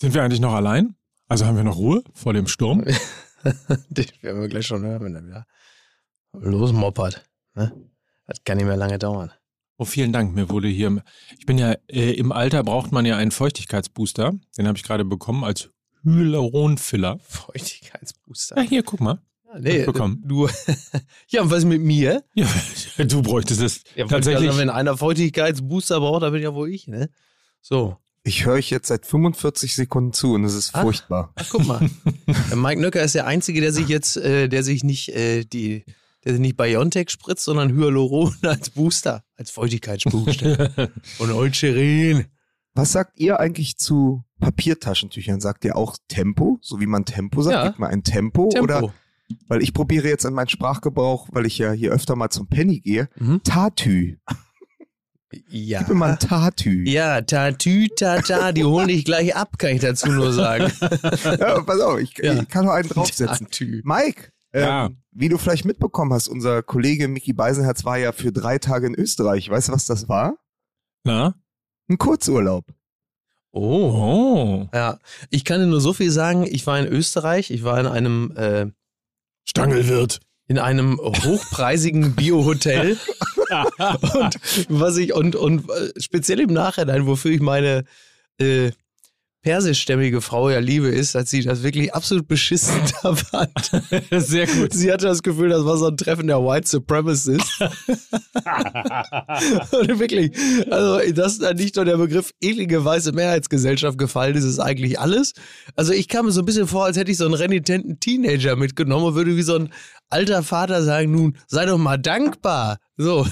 Sind wir eigentlich noch allein? Also haben wir noch Ruhe vor dem Sturm? das werden wir gleich schon hören, wenn er wieder losmoppert. Ne? Das kann nicht mehr lange dauern. Oh, vielen Dank. Mir wurde hier, ich bin ja, äh, im Alter braucht man ja einen Feuchtigkeitsbooster. Den habe ich gerade bekommen als Hyaluronfiller. Feuchtigkeitsbooster. Ja, hier, guck mal. Ja, nee, bekommen. du. ja, und was mit mir? Ja, du bräuchtest es Ja, tatsächlich. Also, wenn einer Feuchtigkeitsbooster braucht, dann bin ja wohl ich, ne? So. Ich höre euch jetzt seit 45 Sekunden zu und es ist Ach. furchtbar. Ach, guck mal. Mike Nöcker ist der Einzige, der sich jetzt, äh, der sich nicht, äh, die, der sich nicht Biontech spritzt, sondern Hyaluron als Booster, als Feuchtigkeitsbooster. und Eucerin. Was sagt ihr eigentlich zu Papiertaschentüchern? Sagt ihr auch Tempo, so wie man Tempo sagt? Ja. Gibt mal ein Tempo, Tempo. oder? Weil ich probiere jetzt an meinen Sprachgebrauch, weil ich ja hier öfter mal zum Penny gehe. Mhm. Tatü. Ja. Gib mir mal ein Tatü. Ja, Tatü, Tata, die holen dich gleich ab, kann ich dazu nur sagen. Ja, pass auf, ich, Ja. ich kann noch einen draufsetzen. Tatü. Mike, ähm, Ja. wie du vielleicht mitbekommen hast, unser Kollege Mickey Beisenherz war ja für drei Tage in Österreich. Weißt du, was das war? Na? Ein Kurzurlaub. Oh. Oh. Ja, ich kann dir nur so viel sagen. Ich war in Österreich. Ich war in einem äh, Stangelwirt. in einem hochpreisigen Biohotel und was ich und und äh, speziell im Nachhinein, wofür ich meine äh, persischstämmige Frau ja liebe, ist, dass sie das wirklich absolut beschissen da fand. Sehr gut. Sie hatte das Gefühl, das war so ein Treffen der White Supremacists. Und wirklich, also dass da nicht nur der Begriff eklige weiße Mehrheitsgesellschaft gefallen ist, ist eigentlich alles. Also ich kam mir so ein bisschen vor, als hätte ich so einen renitenten Teenager mitgenommen und würde wie so ein alter Vater sagen, nun, sei doch mal dankbar. So.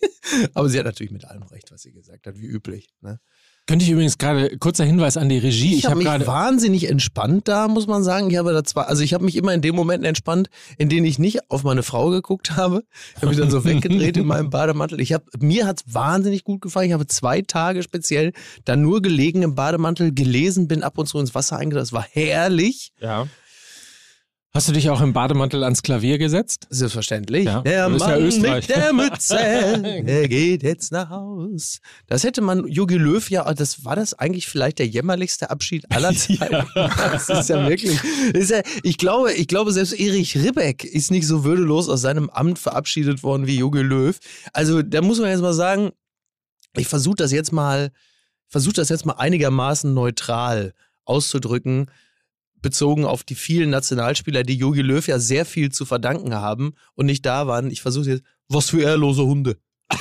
Aber sie hat natürlich mit allem recht, was sie gesagt hat, wie üblich. Ne? Könnte ich übrigens gerade, kurzer Hinweis an die Regie. Ich, Ich, habe habe mich gerade. wahnsinnig entspannt da, muss man sagen. Ich habe da zwar, also ich habe mich immer in den Momenten entspannt, in denen ich nicht auf meine Frau geguckt habe. Ich habe mich dann so weggedreht in meinem Bademantel. Ich habe, mir hat's wahnsinnig gut gefallen. Ich habe zwei Tage speziell da nur gelegen im Bademantel, gelesen, bin ab und zu ins Wasser eingetaucht. Das war herrlich. Ja. Hast du dich auch im Bademantel ans Klavier gesetzt? Selbstverständlich. Ja, Der ja Mann Österreich. mit der Mütze, der geht jetzt nach Haus. Das hätte man Jogi Löw ja, das war das eigentlich vielleicht der jämmerlichste Abschied aller Zeiten. Das ist ja wirklich. Ist ja, ich glaube, ich glaube selbst Erich Ribbeck ist nicht so würdelos aus seinem Amt verabschiedet worden wie Jogi Löw. Also da muss man jetzt mal sagen, ich versuche das jetzt mal, versuche das jetzt mal einigermaßen neutral auszudrücken bezogen auf die vielen Nationalspieler, die Jogi Löw ja sehr viel zu verdanken haben und nicht da waren. Ich versuche jetzt, was für ehrlose Hunde.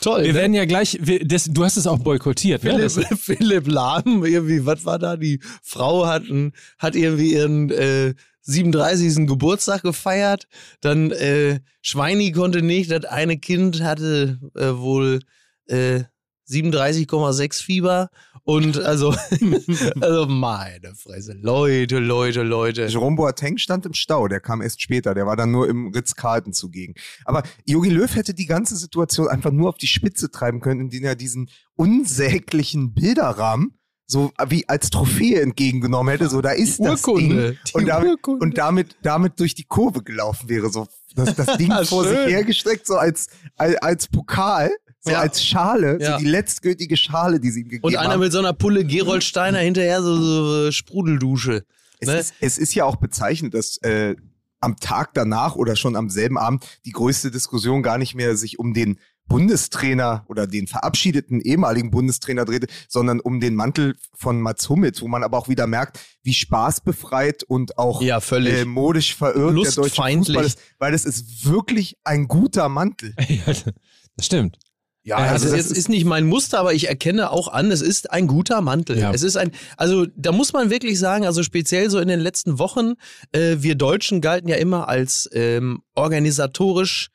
Toll. Wir ne? werden ja gleich, wir, das, du hast es auch boykottiert, ne? Das, Philipp, Philipp Lahm, irgendwie, was war da? Die Frau hat, ein, hat irgendwie ihren äh, 37. Geburtstag gefeiert. Dann äh, Schweini konnte nicht. Das eine Kind hatte äh, wohl äh, 37,6 Fieber. Und also, also meine Fresse. Leute, Leute, Leute. Jerome Boateng stand im Stau, der kam erst später, der war dann nur im Ritz-Carlton zugegen. Aber Jogi Löw hätte die ganze Situation einfach nur auf die Spitze treiben können, indem er diesen unsäglichen Bilderrahmen so wie als Trophäe entgegengenommen hätte, so da ist das Urkunde. Ding. Die Und damit, Urkunde. und damit, damit durch die Kurve gelaufen wäre, so das, das Ding vor sich hergestreckt, so als, als, als Pokal, so Ja. als Schale, Ja. so die letztgültige Schale, die sie ihm gegeben Und einer haben. mit so einer Pulle Gerold Steiner hinterher, so, so Sprudeldusche. Es, Ne? ist, es ist ja auch bezeichnet, dass äh, am Tag danach oder schon am selben Abend die größte Diskussion gar nicht mehr sich um den Bundestrainer oder den verabschiedeten ehemaligen Bundestrainer drehte, sondern um den Mantel von Mats Hummels, wo man aber auch wieder merkt, wie spaßbefreit und auch Ja, völlig. äh, modisch verirrt der deutsche Lustfeindlich. Fußball ist, weil das ist wirklich ein guter Mantel. ja, das stimmt. Ja, Also, das es ist, nicht mein Muster, aber ich erkenne auch an, es ist ein guter Mantel. Ja. Es ist ein, also da muss man wirklich sagen, also speziell so in den letzten Wochen, äh, wir Deutschen galten ja immer als ähm, organisatorisch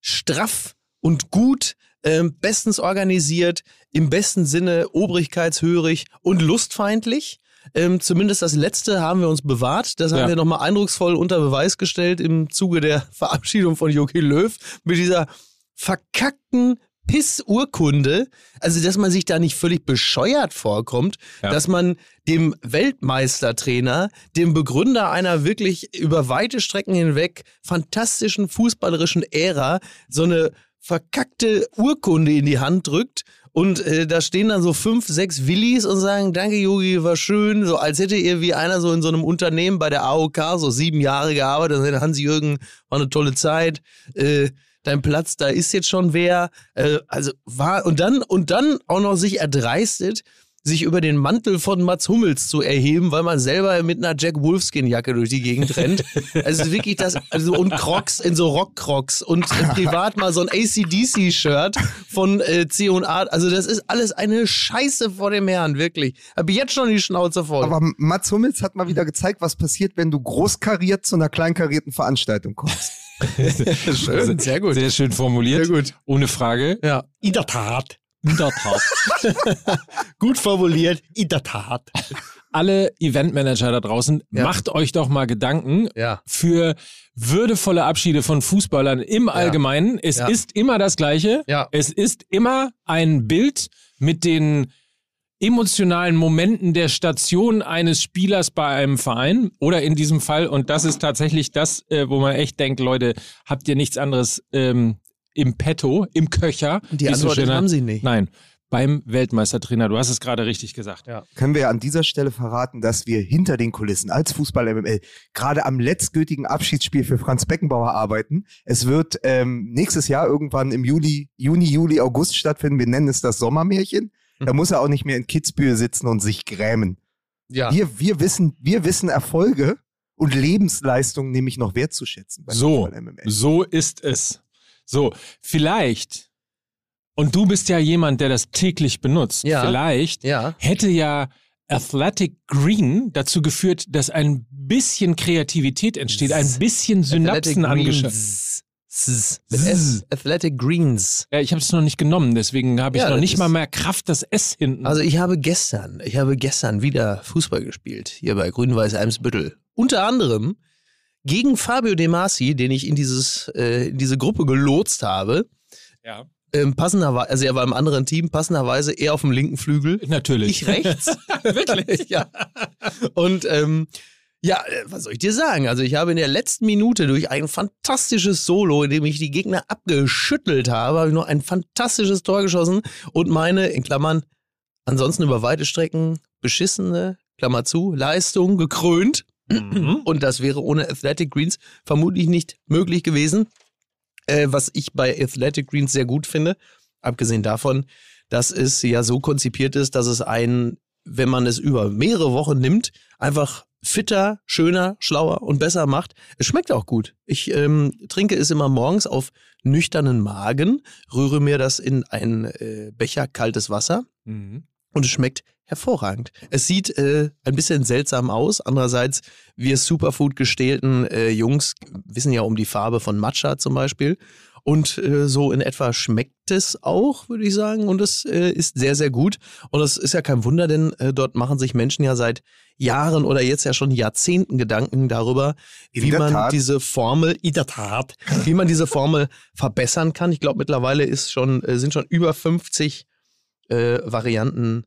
straff und gut, ähm, bestens organisiert, im besten Sinne obrigkeitshörig und lustfeindlich. Ähm, zumindest das letzte haben wir uns bewahrt. Das haben Ja. wir nochmal eindrucksvoll unter Beweis gestellt im Zuge der Verabschiedung von Jogi Löw mit dieser verkackten Pissurkunde, also dass man sich da nicht völlig bescheuert vorkommt, Ja. dass man dem Weltmeistertrainer, dem Begründer einer wirklich über weite Strecken hinweg fantastischen fußballerischen Ära, so eine verkackte Urkunde in die Hand drückt Und äh, da stehen dann so fünf, sechs Willis und sagen, danke Yogi, war schön. So als hätte ihr wie einer so in so einem Unternehmen bei der AOK so sieben Jahre gearbeitet. Und Hans-Jürgen, war eine tolle Zeit. Äh, dein Platz, da ist jetzt schon wer. Äh, also war, und dann, und dann auch noch sich erdreistet, sich über den Mantel von Mats Hummels zu erheben, weil man selber mit einer Jack Wolfskin-Jacke durch die Gegend rennt. Also wirklich das, also und Crocs in so Rock-Crocs und privat mal so ein ACDC-Shirt von äh, C&A. Also das ist alles eine Scheiße vor dem Herrn, wirklich. Hab ich jetzt schon die Schnauze voll. Aber Mats Hummels hat mal wieder gezeigt, was passiert, wenn du großkariert zu einer kleinkarierten Veranstaltung kommst. schön, sehr gut. Sehr schön formuliert. Sehr gut. Ohne Frage. Ja. In der Tat. In der Tat. Gut formuliert, in der Tat. Alle Eventmanager da draußen, Ja. macht euch doch mal Gedanken Ja. für würdevolle Abschiede von Fußballern im Allgemeinen. Es ist immer das Gleiche. Ja. Es ist immer ein Bild mit den emotionalen Momenten der Station eines Spielers bei einem Verein oder in diesem Fall, und das ist tatsächlich das, äh, wo man echt denkt, Leute, habt ihr nichts anderes ähm, im Petto, im Köcher? Die so Antwort schön- haben sie nicht. Nein, beim Weltmeistertrainer, du hast es gerade richtig gesagt. Ja. Können wir an dieser Stelle verraten, dass wir hinter den Kulissen als Fußball MML gerade am letztgültigen Abschiedsspiel für Franz Beckenbauer arbeiten. Es wird ähm, nächstes Jahr irgendwann im Juli, Juni, Juli, August stattfinden. Wir nennen es das Sommermärchen. Da muss er auch nicht mehr in Kitzbühel sitzen und sich grämen. Ja. Wir, wir, wissen, wir wissen Erfolge und Lebensleistungen nämlich noch wertzuschätzen. So, so ist es. So, vielleicht, und du bist ja jemand, der das täglich benutzt, Ja. vielleicht Ja. hätte ja Athletic Green dazu geführt, dass ein bisschen Kreativität entsteht, ein bisschen Synapsen angeschaut. Athletic Greens. Ja, ich habe es noch nicht genommen, deswegen habe ich Ja, noch nicht mal mehr Kraft, das S hinten. Also ich habe gestern, ich habe gestern wieder Fußball gespielt, hier bei Grün-Weiß Eimsbüttel. Unter anderem gegen Fabio De Masi, den ich in, dieses, äh, in diese Gruppe gelotst habe. ja, Ähm, passenderweise, also er war im anderen Team, passenderweise eher auf dem linken Flügel. natürlich. Ich rechts. Wirklich? ja. Und ähm, ja, äh, was soll ich dir sagen? Also ich habe in der letzten Minute durch ein fantastisches Solo, in dem ich die Gegner abgeschüttelt habe, habe ich noch ein fantastisches Tor geschossen und meine, in Klammern, ansonsten über weite Strecken beschissene, Klammer zu, Leistung gekrönt. Mhm. Und das wäre ohne Athletic Greens vermutlich nicht möglich gewesen. Äh, was ich bei Athletic Greens sehr gut finde, abgesehen davon, dass es ja so konzipiert ist, dass es einen, wenn man es über mehrere Wochen nimmt, einfach fitter, schöner, schlauer und besser macht. Es schmeckt auch gut. Ich ähm, trinke es immer morgens auf nüchternen Magen, rühre mir das in einen äh, Becher kaltes Wasser Mhm. und es schmeckt hervorragend. Es sieht äh, ein bisschen seltsam aus. Andererseits, wir Superfood gestählten äh, Jungs wissen ja um die Farbe von Matcha zum Beispiel. Und äh, so in etwa schmeckt es auch, würde ich sagen. Und es äh, ist sehr, sehr gut. Und es ist ja kein Wunder, denn äh, dort machen sich Menschen ja seit Jahren oder jetzt ja schon Jahrzehnten Gedanken darüber, In wie man Tat. diese Formel, in der Tat, wie man diese Formel verbessern kann. Ich glaube, mittlerweile ist schon, äh, sind schon über 50 äh, Varianten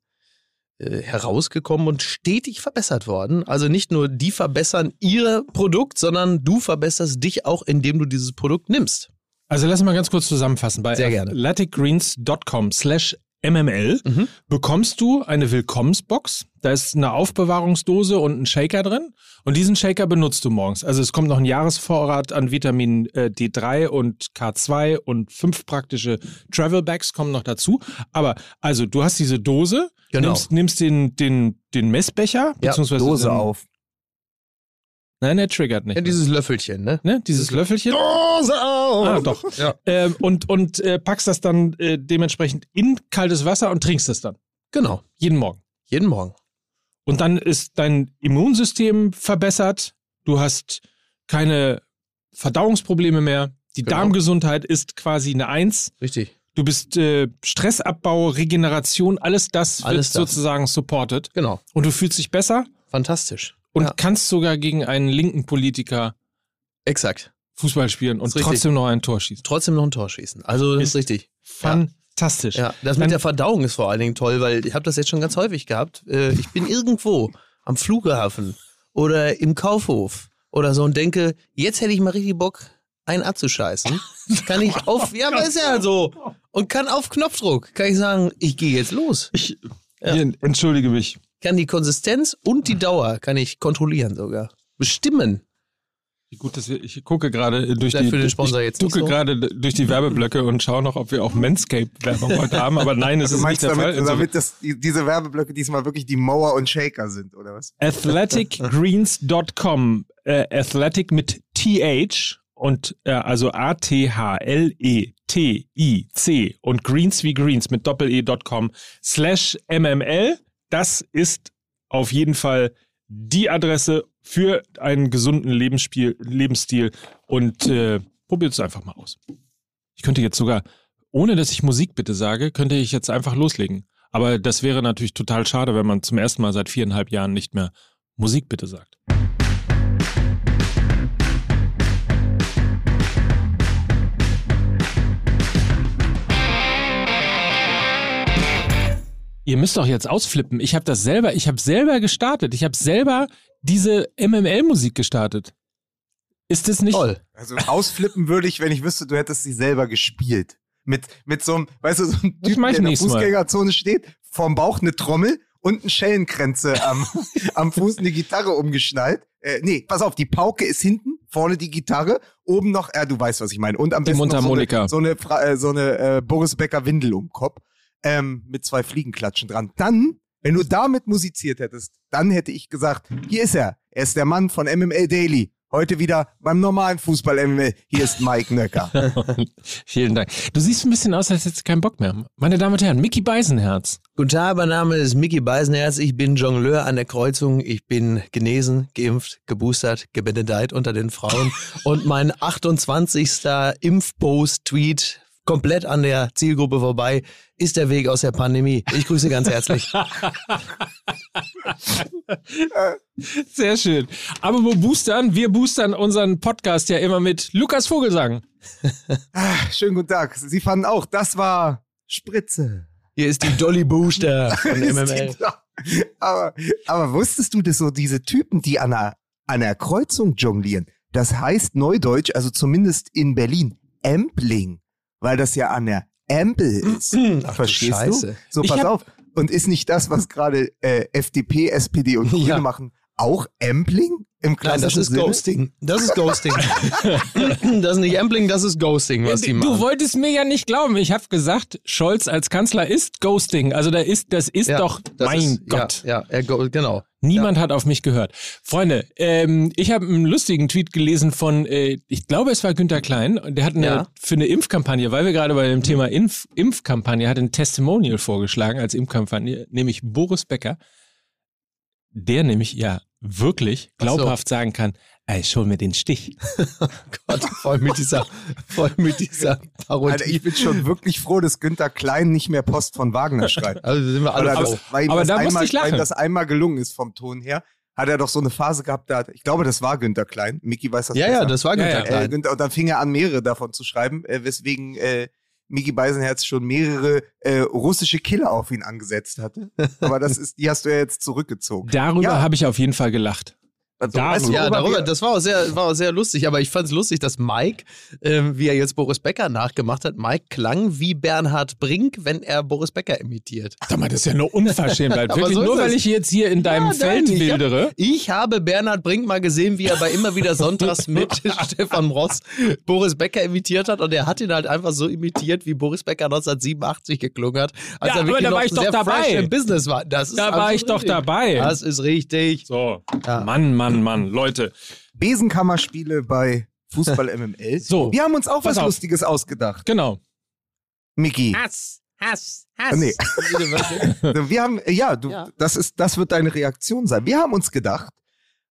äh, herausgekommen und stetig verbessert worden. Also nicht nur die verbessern ihr Produkt, sondern du verbesserst dich auch, indem du dieses Produkt nimmst. Also lass mal ganz kurz zusammenfassen. Bei athleticgreens.com slash mml Mhm. bekommst du eine Willkommensbox. Da ist eine Aufbewahrungsdose und ein Shaker drin. Und diesen Shaker benutzt du morgens. Also es kommt noch ein Jahresvorrat an Vitamin äh, D3 und K2 und fünf praktische Travel Bags kommen noch dazu. Aber also du hast diese Dose, Genau. nimmst, nimmst den, den, den Messbecher, Ja, beziehungsweise Dose den, auf. Nein, der triggert nicht. Ja, dieses Löffelchen, ne? ne? Dieses Löffelchen. Dose auf! Ah, doch. Ja. Ähm, und und äh, packst das dann äh, dementsprechend in kaltes Wasser und trinkst es dann. Genau. Jeden Morgen. Jeden Morgen. Und dann ist dein Immunsystem verbessert. Du hast keine Verdauungsprobleme mehr. Die Genau. Darmgesundheit ist quasi eine Eins. Richtig. Du bist äh, Stressabbau, Regeneration, alles das Alles wird das. sozusagen supported. Genau. Und du fühlst dich besser Fantastisch. und ja, kannst sogar gegen einen linken Politiker exakt. Fußball spielen und richtig. trotzdem noch ein Tor schießen. Trotzdem noch ein Tor schießen. Also das Ist- ist richtig. Fantastisch. Ja, das Dann- mit der Verdauung ist vor allen Dingen toll, weil ich habe das jetzt schon ganz häufig gehabt. Äh, Ich bin irgendwo am Flughafen oder im Kaufhof oder so und denke, jetzt hätte ich mal richtig Bock einen abzuscheißen, kann ich auf, ja, aber ist ja so. Und kann auf Knopfdruck, kann ich sagen, ich gehe jetzt los. Ich ja. entschuldige mich. Kann die Konsistenz und die Dauer, kann ich kontrollieren sogar. Bestimmen. Gut, dass wir, ich gucke gerade durch die, ich gucke so. gerade durch die Werbeblöcke und schaue noch, ob wir auch Manscape-Werbung heute haben, aber nein, Du ist meinst nicht der damit, Fall. Also, damit das, die, diese Werbeblöcke diesmal wirklich die Mower und Shaker sind, oder was? athleticgreens.com, äh, athletic mit TH und äh, also A-T-H-L-E-T-I-C und Greens wie Greens mit Doppel-E.com slash MML. Das ist auf jeden Fall die Adresse für einen gesunden Lebensspiel, Lebensstil und äh, probiert es einfach mal aus. Ich könnte jetzt sogar, ohne dass ich Musik bitte sage, könnte ich jetzt einfach loslegen. Aber das wäre natürlich total schade, wenn man zum ersten Mal seit viereinhalb Jahren nicht mehr Musik bitte sagt. Ihr müsst doch jetzt ausflippen. Ich habe das selber, ich habe selber gestartet. Ich habe selber diese MML-Musik gestartet. Ist das nicht? Toll. Also ausflippen würde ich, wenn ich wüsste, du hättest sie selber gespielt. Mit, mit so einem, weißt du, so einem Typ, der in der nächstes Mal. Fußgängerzone steht, vorm Bauch eine Trommel und eine Schellenkränze am, am Fuß eine Gitarre umgeschnallt. Äh, nee, pass auf, die Pauke ist hinten, vorne die Gitarre, oben noch, äh, du weißt, was ich meine. Und am Die besten noch so Mundharmonika. eine, so eine, Fra- äh, so eine äh, Boris Becker Windel um den Kopf ähm, mit zwei Fliegenklatschen dran. Dann, wenn du damit musiziert hättest, dann hätte ich gesagt, hier ist er. Er ist der Mann von MML Daily. Heute wieder beim normalen Fußball MML. Hier ist Mike Nöcker. Vielen Dank. Du siehst ein bisschen aus, als hättest du keinen Bock mehr. Meine Damen und Herren, Mickey Beisenherz. Guten Tag, mein Name ist Mickey Beisenherz. Ich bin Jongleur an der Kreuzung. Ich bin genesen, geimpft, geboostert, gebenedeit unter den Frauen. Und mein 28. Impfpost-Tweet komplett an der Zielgruppe vorbei ist der Weg aus der Pandemie. Ich grüße ganz herzlich. Sehr schön. Aber wo boostern? Wir boostern unseren Podcast ja immer mit Lukas Vogelsang. Ah, schönen guten Tag. Sie fanden auch, das war Spritze. Hier ist die Dolly Booster von MML. aber, aber wusstest du, dass so diese Typen, die an einer, an einer Kreuzung jonglieren, das heißt Neudeutsch, also zumindest in Berlin, Ampling, weil das ja an der Ampel ist. Ach Verstehst du? So, pass auf. Und ist nicht das, was gerade äh, FDP, SPD und Grüne Ja. machen, auch Ampling im Nein, klassischen das ist Sinne? Ghosting. Das ist Ghosting. das ist nicht Ampling, das ist Ghosting, was die du machen. wolltest mir ja nicht glauben. Ich habe gesagt, Scholz als Kanzler ist Ghosting. Also da ist, das ist Ja, doch, das mein ist, Gott. Ja, ja genau. Niemand hat auf mich gehört. Freunde, ähm, ich habe einen lustigen Tweet gelesen von, äh, ich glaube, es war Günter Klein, und der hat eine, Ja. für eine Impfkampagne, weil wir gerade bei dem Thema Impf, Impfkampagne, hat ein Testimonial vorgeschlagen als Impfkampagne, nämlich Boris Becker, der nämlich ja wirklich Ach so. glaubhaft sagen kann, ey, schon mir den Stich. Gott, voll mit dieser, voll mit dieser Parodie. Alter, ich bin schon wirklich froh, dass Günther Klein nicht mehr Post von Wagner schreibt. also sind wir alle das, weil Aber das da musste einmal, ich lachen. Weil das einmal gelungen ist vom Ton her, hat er doch so eine Phase gehabt, da hat, ich glaube, das war Günther Klein. Miki weiß das Ja, besser. ja, das war Ja, Günther ja. äh, Klein. Günther, und dann fing er an, mehrere davon zu schreiben, äh, weswegen äh, Miki Beisenherz schon mehrere äh, russische Killer auf ihn angesetzt hatte. Aber das ist, die hast du ja jetzt zurückgezogen. Darüber Ja. habe ich auf jeden Fall gelacht. Also, weißt du, Ja, darüber, das war auch sehr, war auch sehr lustig, aber ich fand es lustig, dass Mike, ähm, wie er jetzt Boris Becker nachgemacht hat, Mike klang wie Bernhard Brink, wenn er Boris Becker imitiert. Sag mal, das ist ja nur Unverschämtheit. Wirklich, so nur weil es. ich jetzt hier in deinem Ja, Feld nein, ich hab- wildere. Ich habe Bernhard Brink mal gesehen, wie er bei immer wieder Sonntags mit Stefan Ross Boris Becker imitiert hat und er hat ihn halt einfach so imitiert, wie Boris Becker 1987 geklungen hat, als Ja, er aber da war ich doch dabei. im Business war. Das ist Da war ich doch richtig. dabei. Das ist richtig. So, Ja. Mann, Mann, Mann, Leute. Besenkammerspiele bei Fußball MML. So, Wir haben uns auch was auf. Lustiges ausgedacht. Genau. Miki. Hass, Hass, Hass. Nee. Wir haben, ja, du, Ja. das ist, das wird deine Reaktion sein. Wir haben uns gedacht,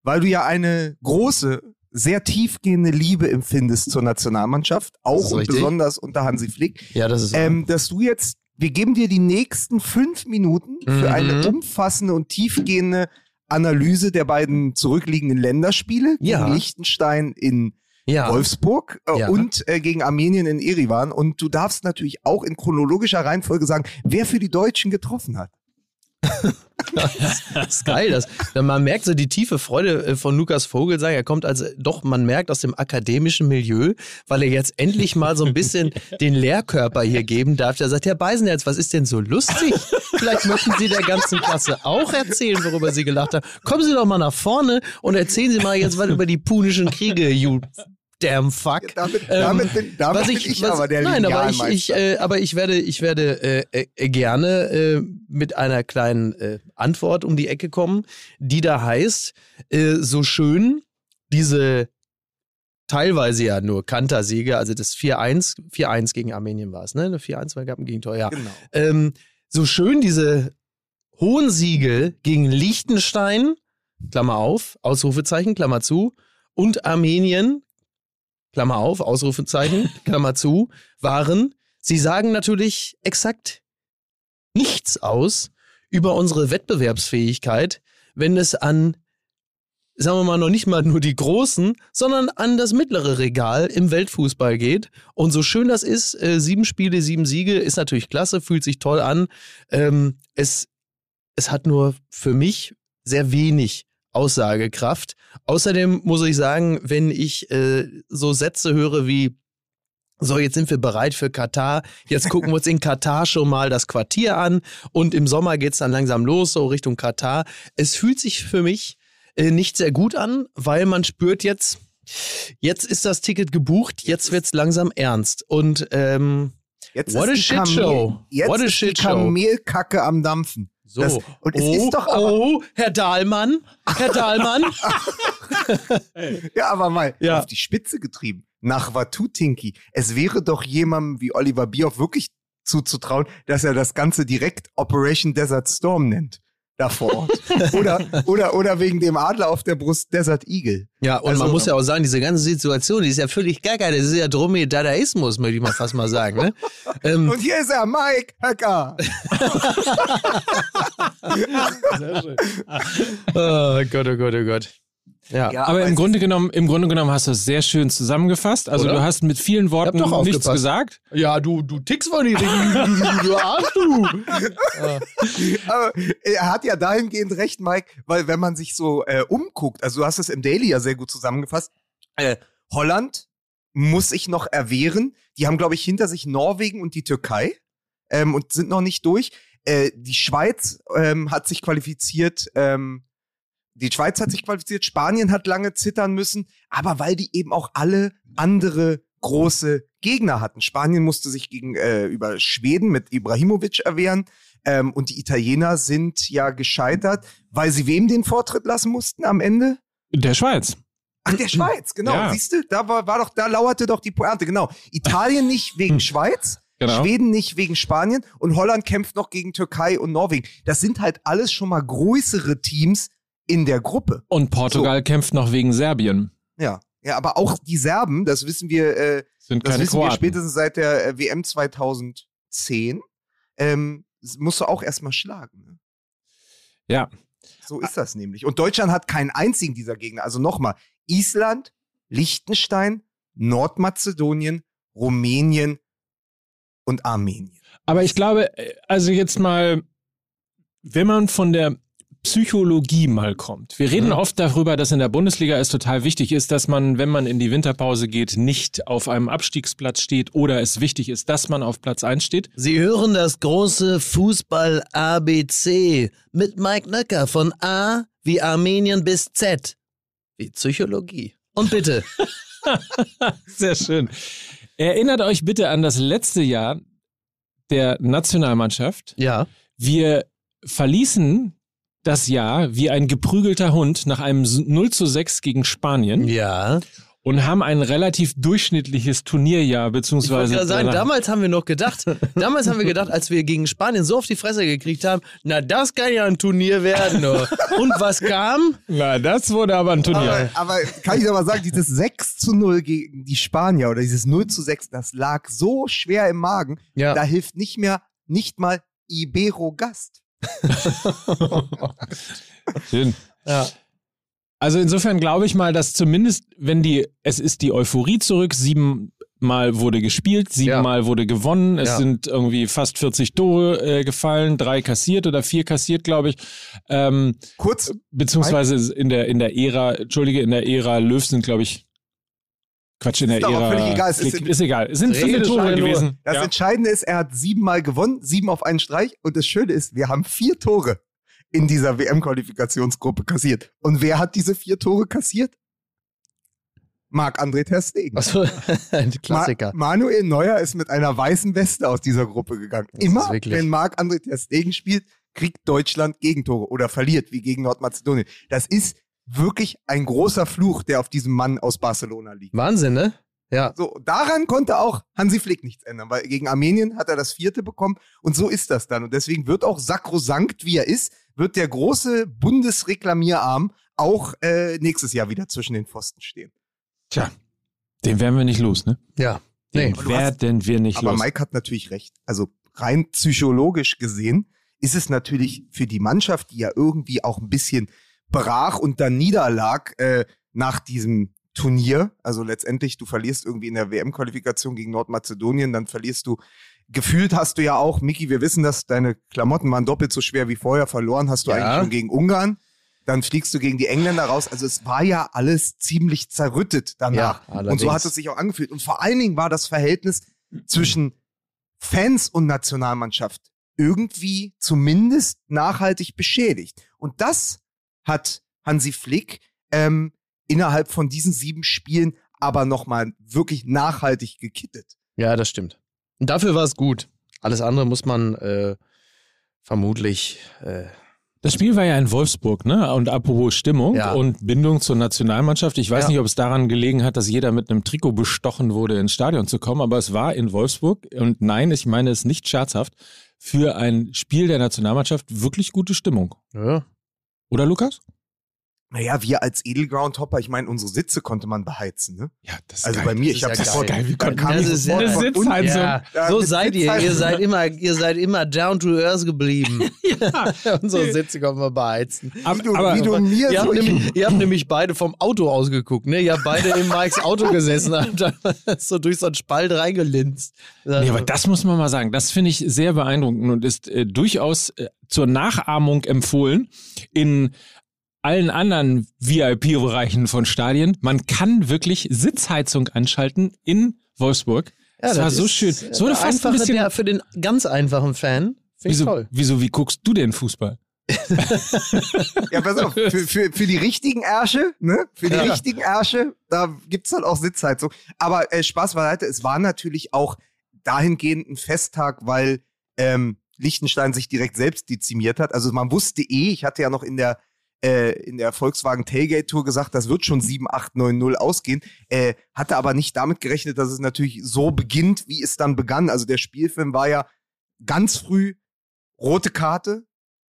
weil du ja eine große, sehr tiefgehende Liebe empfindest zur Nationalmannschaft, auch und besonders unter Hansi Flick, Ja, das ist ähm, dass du jetzt, wir geben dir die nächsten fünf Minuten für Mhm. eine umfassende und tiefgehende Analyse der beiden zurückliegenden Länderspiele Ja. gegen Liechtenstein in ja. Wolfsburg äh, Ja. und äh, gegen Armenien in Erivan. Und du darfst natürlich auch in chronologischer Reihenfolge sagen, wer für die Deutschen getroffen hat. das ist geil. Das, man merkt so die tiefe Freude äh, von Lukas Vogelsang. Er kommt also doch, man merkt aus dem akademischen Milieu, weil er jetzt endlich mal so ein bisschen den Lehrkörper hier geben darf. Er sagt, Herr Beisenherz, was ist denn so lustig? Vielleicht möchten Sie der ganzen Klasse auch erzählen, worüber Sie gelacht haben. Kommen Sie doch mal nach vorne und erzählen Sie mal jetzt was über die punischen Kriege, you damn fuck. Ja, damit, damit, ähm, bin, damit ich, ich was, aber der Nein, aber ich, ich, äh, aber ich werde, ich werde äh, äh, gerne äh, mit einer kleinen äh, Antwort um die Ecke kommen, die da heißt, äh, so schön diese teilweise ja nur Kantersiege, also das 4-1, 4-1 gegen Armenien war es, ne? 4-1 war gab ein Gegentor, ja. Genau. Ähm, so schön diese hohen Siege gegen Liechtenstein, Klammer auf, Ausrufezeichen, Klammer zu, und Armenien, Klammer auf, Ausrufezeichen, Klammer zu, waren, sie sagen natürlich exakt nichts aus über unsere Wettbewerbsfähigkeit, wenn es an, sagen wir mal, noch nicht mal nur die Großen, sondern an das mittlere Regal im Weltfußball geht. Und so schön das ist, äh, sieben Spiele, sieben Siege, ist natürlich klasse, fühlt sich toll an. Ähm, es, es hat nur für mich sehr wenig Aussagekraft. Außerdem muss ich sagen, wenn ich äh, so Sätze höre wie so, jetzt sind wir bereit für Katar. Jetzt gucken wir uns in Katar schon mal das Quartier an und im Sommer geht es dann langsam los, so Richtung Katar. Es fühlt sich für mich äh, nicht sehr gut an, weil man spürt jetzt, jetzt ist das Ticket gebucht, jetzt wird es langsam ernst. Und ähm, jetzt what a shit show. Jetzt what a shit ist die Kamelkacke am Dampfen. So. Das, und es oh, ist doch aber, oh, Herr Dahlmann, Herr Dahlmann. ja, aber mal ja. auf die Spitze getrieben. Nach Watutinki. Es wäre doch jemandem wie Oliver Bierhoff wirklich zuzutrauen, dass er das Ganze direkt Operation Desert Storm nennt da vor Ort. oder, oder, oder wegen dem Adler auf der Brust Desert Eagle. Ja, und also, man muss ja auch sagen, diese ganze Situation, die ist ja völlig gaga. Das ist ja Dromedadaismus, möchte ich mal fast mal sagen. Ne? Ähm, und hier ist er, Mike Höcker. Sehr schön. Oh Gott, oh Gott, oh Gott. Ja, ja aber im Grunde genommen, im Grunde genommen hast du es sehr schön zusammengefasst. Also Oder? du hast mit vielen Worten nichts aufgepasst. gesagt. Ja, du, du tickst von die Dinge, du, Arsch, du. aber er hat ja dahingehend recht, Mike, weil wenn man sich so äh, umguckt, also du hast es im Daily ja sehr gut zusammengefasst, äh, Holland muss sich noch erwehren. Die haben, glaube ich, hinter sich Norwegen und die Türkei ähm, und sind noch nicht durch. Äh, die Schweiz ähm, hat sich qualifiziert ähm, die Schweiz hat sich qualifiziert, Spanien hat lange zittern müssen, aber weil die eben auch alle andere große Gegner hatten. Spanien musste sich gegen äh, über Schweden mit Ibrahimovic erwehren ähm, und die Italiener sind ja gescheitert, weil sie wem den Vortritt lassen mussten am Ende? Der Schweiz. Ach, der Schweiz, genau. Ja. Siehst du, da war, war doch, da lauerte doch die Pointe, genau. Italien nicht wegen Schweiz, Genau. Schweden nicht wegen Spanien und Holland kämpft noch gegen Türkei und Norwegen. Das sind halt alles schon mal größere Teams, in der Gruppe. Und Portugal so. kämpft noch wegen Serbien. Ja, ja, aber auch die Serben, das wissen wir, äh, Sind das wissen Kroaten. wir spätestens seit der äh, WM 2010. Ähm, musst du auch erstmal schlagen. Ne? Ja. So ist das nämlich. Und Deutschland hat keinen einzigen dieser Gegner. Also nochmal, Island, Liechtenstein, Nordmazedonien, Rumänien und Armenien. Aber ich glaube, äh, also jetzt mal, wenn man von der Psychologie mal kommt. Wir reden mhm. oft darüber, dass in der Bundesliga es total wichtig ist, dass man, wenn man in die Winterpause geht, nicht auf einem Abstiegsplatz steht oder es wichtig ist, dass man auf Platz 1 steht. Sie hören das große Fußball ABC mit Mike Nöcker von A wie Armenien bis Z wie Psychologie. Und bitte. Sehr schön. Erinnert euch bitte an das letzte Jahr der Nationalmannschaft. Ja. Wir verließen das Jahr wie ein geprügelter Hund nach einem 0 zu 6 gegen Spanien. Ja. Und haben ein relativ durchschnittliches Turnierjahr, beziehungsweise. Ich wollte sagen, damals haben wir noch gedacht, damals haben wir gedacht, als wir gegen Spanien so auf die Fresse gekriegt haben, na, das kann ja ein Turnier werden. Und was kam? Na, das wurde aber ein Turnier. Aber, aber kann ich aber sagen, dieses 6 zu 0 gegen die Spanier oder dieses 0 zu 6, das lag so schwer im Magen, ja. da hilft nicht mehr, nicht mal Ibero Gast. Schön. Ja. Also insofern glaube ich mal, dass zumindest, wenn die, es ist die Euphorie zurück, sieben Mal wurde gespielt, siebenmal Ja. wurde gewonnen. Es Ja. sind irgendwie fast 40 Tore äh, gefallen, drei kassiert oder vier kassiert, glaube ich. Ähm, Kurz, beziehungsweise in der, in der Ära, Entschuldige, in der Ära Löw sind, glaube ich, Quatsch, in der Ist Ära. völlig egal. Es ist- ist egal. Es sind viele Tore gewesen. das Ja. Entscheidende ist, er hat siebenmal gewonnen, sieben auf einen Streich. Und das Schöne ist, wir haben vier Tore in dieser WM-Qualifikationsgruppe kassiert. Und wer hat diese vier Tore kassiert? Marc-André Ter Stegen. Achso, ein Klassiker. Ma Manuel Neuer ist mit einer weißen Weste aus dieser Gruppe gegangen. Das Immer, wenn Marc-André Ter Stegen spielt, kriegt Deutschland Gegentore oder verliert, wie gegen Nordmazedonien. Das ist wirklich ein großer Fluch, der auf diesem Mann aus Barcelona liegt. Wahnsinn, ne? Ja. So, daran konnte auch Hansi Flick nichts ändern, weil gegen Armenien hat er das vierte bekommen und so ist das dann. Und deswegen wird auch sakrosankt, wie er ist, wird der große Bundesreklamierarm auch äh, nächstes Jahr wieder zwischen den Pfosten stehen. Tja, den werden wir nicht los, ne? Ja. Nee. Den werden wir nicht Aber los. Mike hat natürlich recht. Also rein psychologisch gesehen ist es natürlich für die Mannschaft, die ja irgendwie auch ein bisschen brach und dann niederlag äh, nach diesem Turnier. Also letztendlich, du verlierst irgendwie in der WM-Qualifikation gegen Nordmazedonien, dann verlierst du. Gefühlt hast du ja auch, Miki, wir wissen das, deine Klamotten waren doppelt so schwer wie vorher. Verloren hast du Ja. eigentlich schon gegen Ungarn. Dann fliegst du gegen die Engländer raus. Also es war ja alles ziemlich zerrüttet danach. Ja, und so hat es sich auch angefühlt. Und vor allen Dingen war das Verhältnis zwischen Fans und Nationalmannschaft irgendwie zumindest nachhaltig beschädigt. Und das hat Hansi Flick ähm, innerhalb von diesen sieben Spielen aber nochmal wirklich nachhaltig gekittet. Ja, das stimmt. Und dafür war es gut. Alles andere muss man äh, vermutlich. Äh, Das Spiel war ja in Wolfsburg, ne? Und apropos Stimmung Ja. und Bindung zur Nationalmannschaft. Ich weiß Ja. nicht, ob es daran gelegen hat, dass jeder mit einem Trikot bestochen wurde, ins Stadion zu kommen, aber es war in Wolfsburg. Und nein, ich meine es nicht scherzhaft, für ein Spiel der Nationalmannschaft wirklich gute Stimmung. ja. Oder Lukas? Naja, wir als Edelground-Hopper, ich meine, unsere Sitze konnte man beheizen. Ne? Ja, das Also bei mir, Das ich ist habe ja sofort geil. Wie kam Das ist sofort ja- Sitzheizung. Ja, Ja, so seid ihr. Sitzheizung. Ihr seid immer, ihr seid immer down to earth geblieben. Unsere Sitze können wir beheizen. Aber, Wie du, aber wie du mir Ihr so habt, nämlich, ihr habt nämlich beide vom Auto ausgeguckt, ne? Ihr habt beide in Mikes Auto gesessen und dann so durch so einen Spalt reingelinst. Nee, aber das muss man mal sagen. Das finde ich sehr beeindruckend und ist äh, durchaus äh, zur Nachahmung empfohlen in allen anderen VIP-Bereichen von Stadien. Man kann wirklich Sitzheizung anschalten in Wolfsburg. das, war so schön. Es wurde fast ein einfache bisschen. der, für den ganz einfachen Fan. Finde ich Wieso, toll. wieso, wie guckst du denn Fußball? Ja, pass auf, für, für, für die richtigen Ärsche, ne? Für die Ja. richtigen Ärsche, da gibt's dann auch Sitzheizung. Aber äh, Spaß beiseite, es war natürlich auch dahingehend ein Festtag, weil ähm, Liechtenstein sich direkt selbst dezimiert hat. Also man wusste eh, ich hatte ja noch in der äh, in der Volkswagen Tailgate Tour gesagt, das wird schon 7, 8, 9, 0 ausgehen. Äh, hatte aber nicht damit gerechnet, dass es natürlich so beginnt, wie es dann begann. Also der Spielfilm war ja ganz früh rote Karte,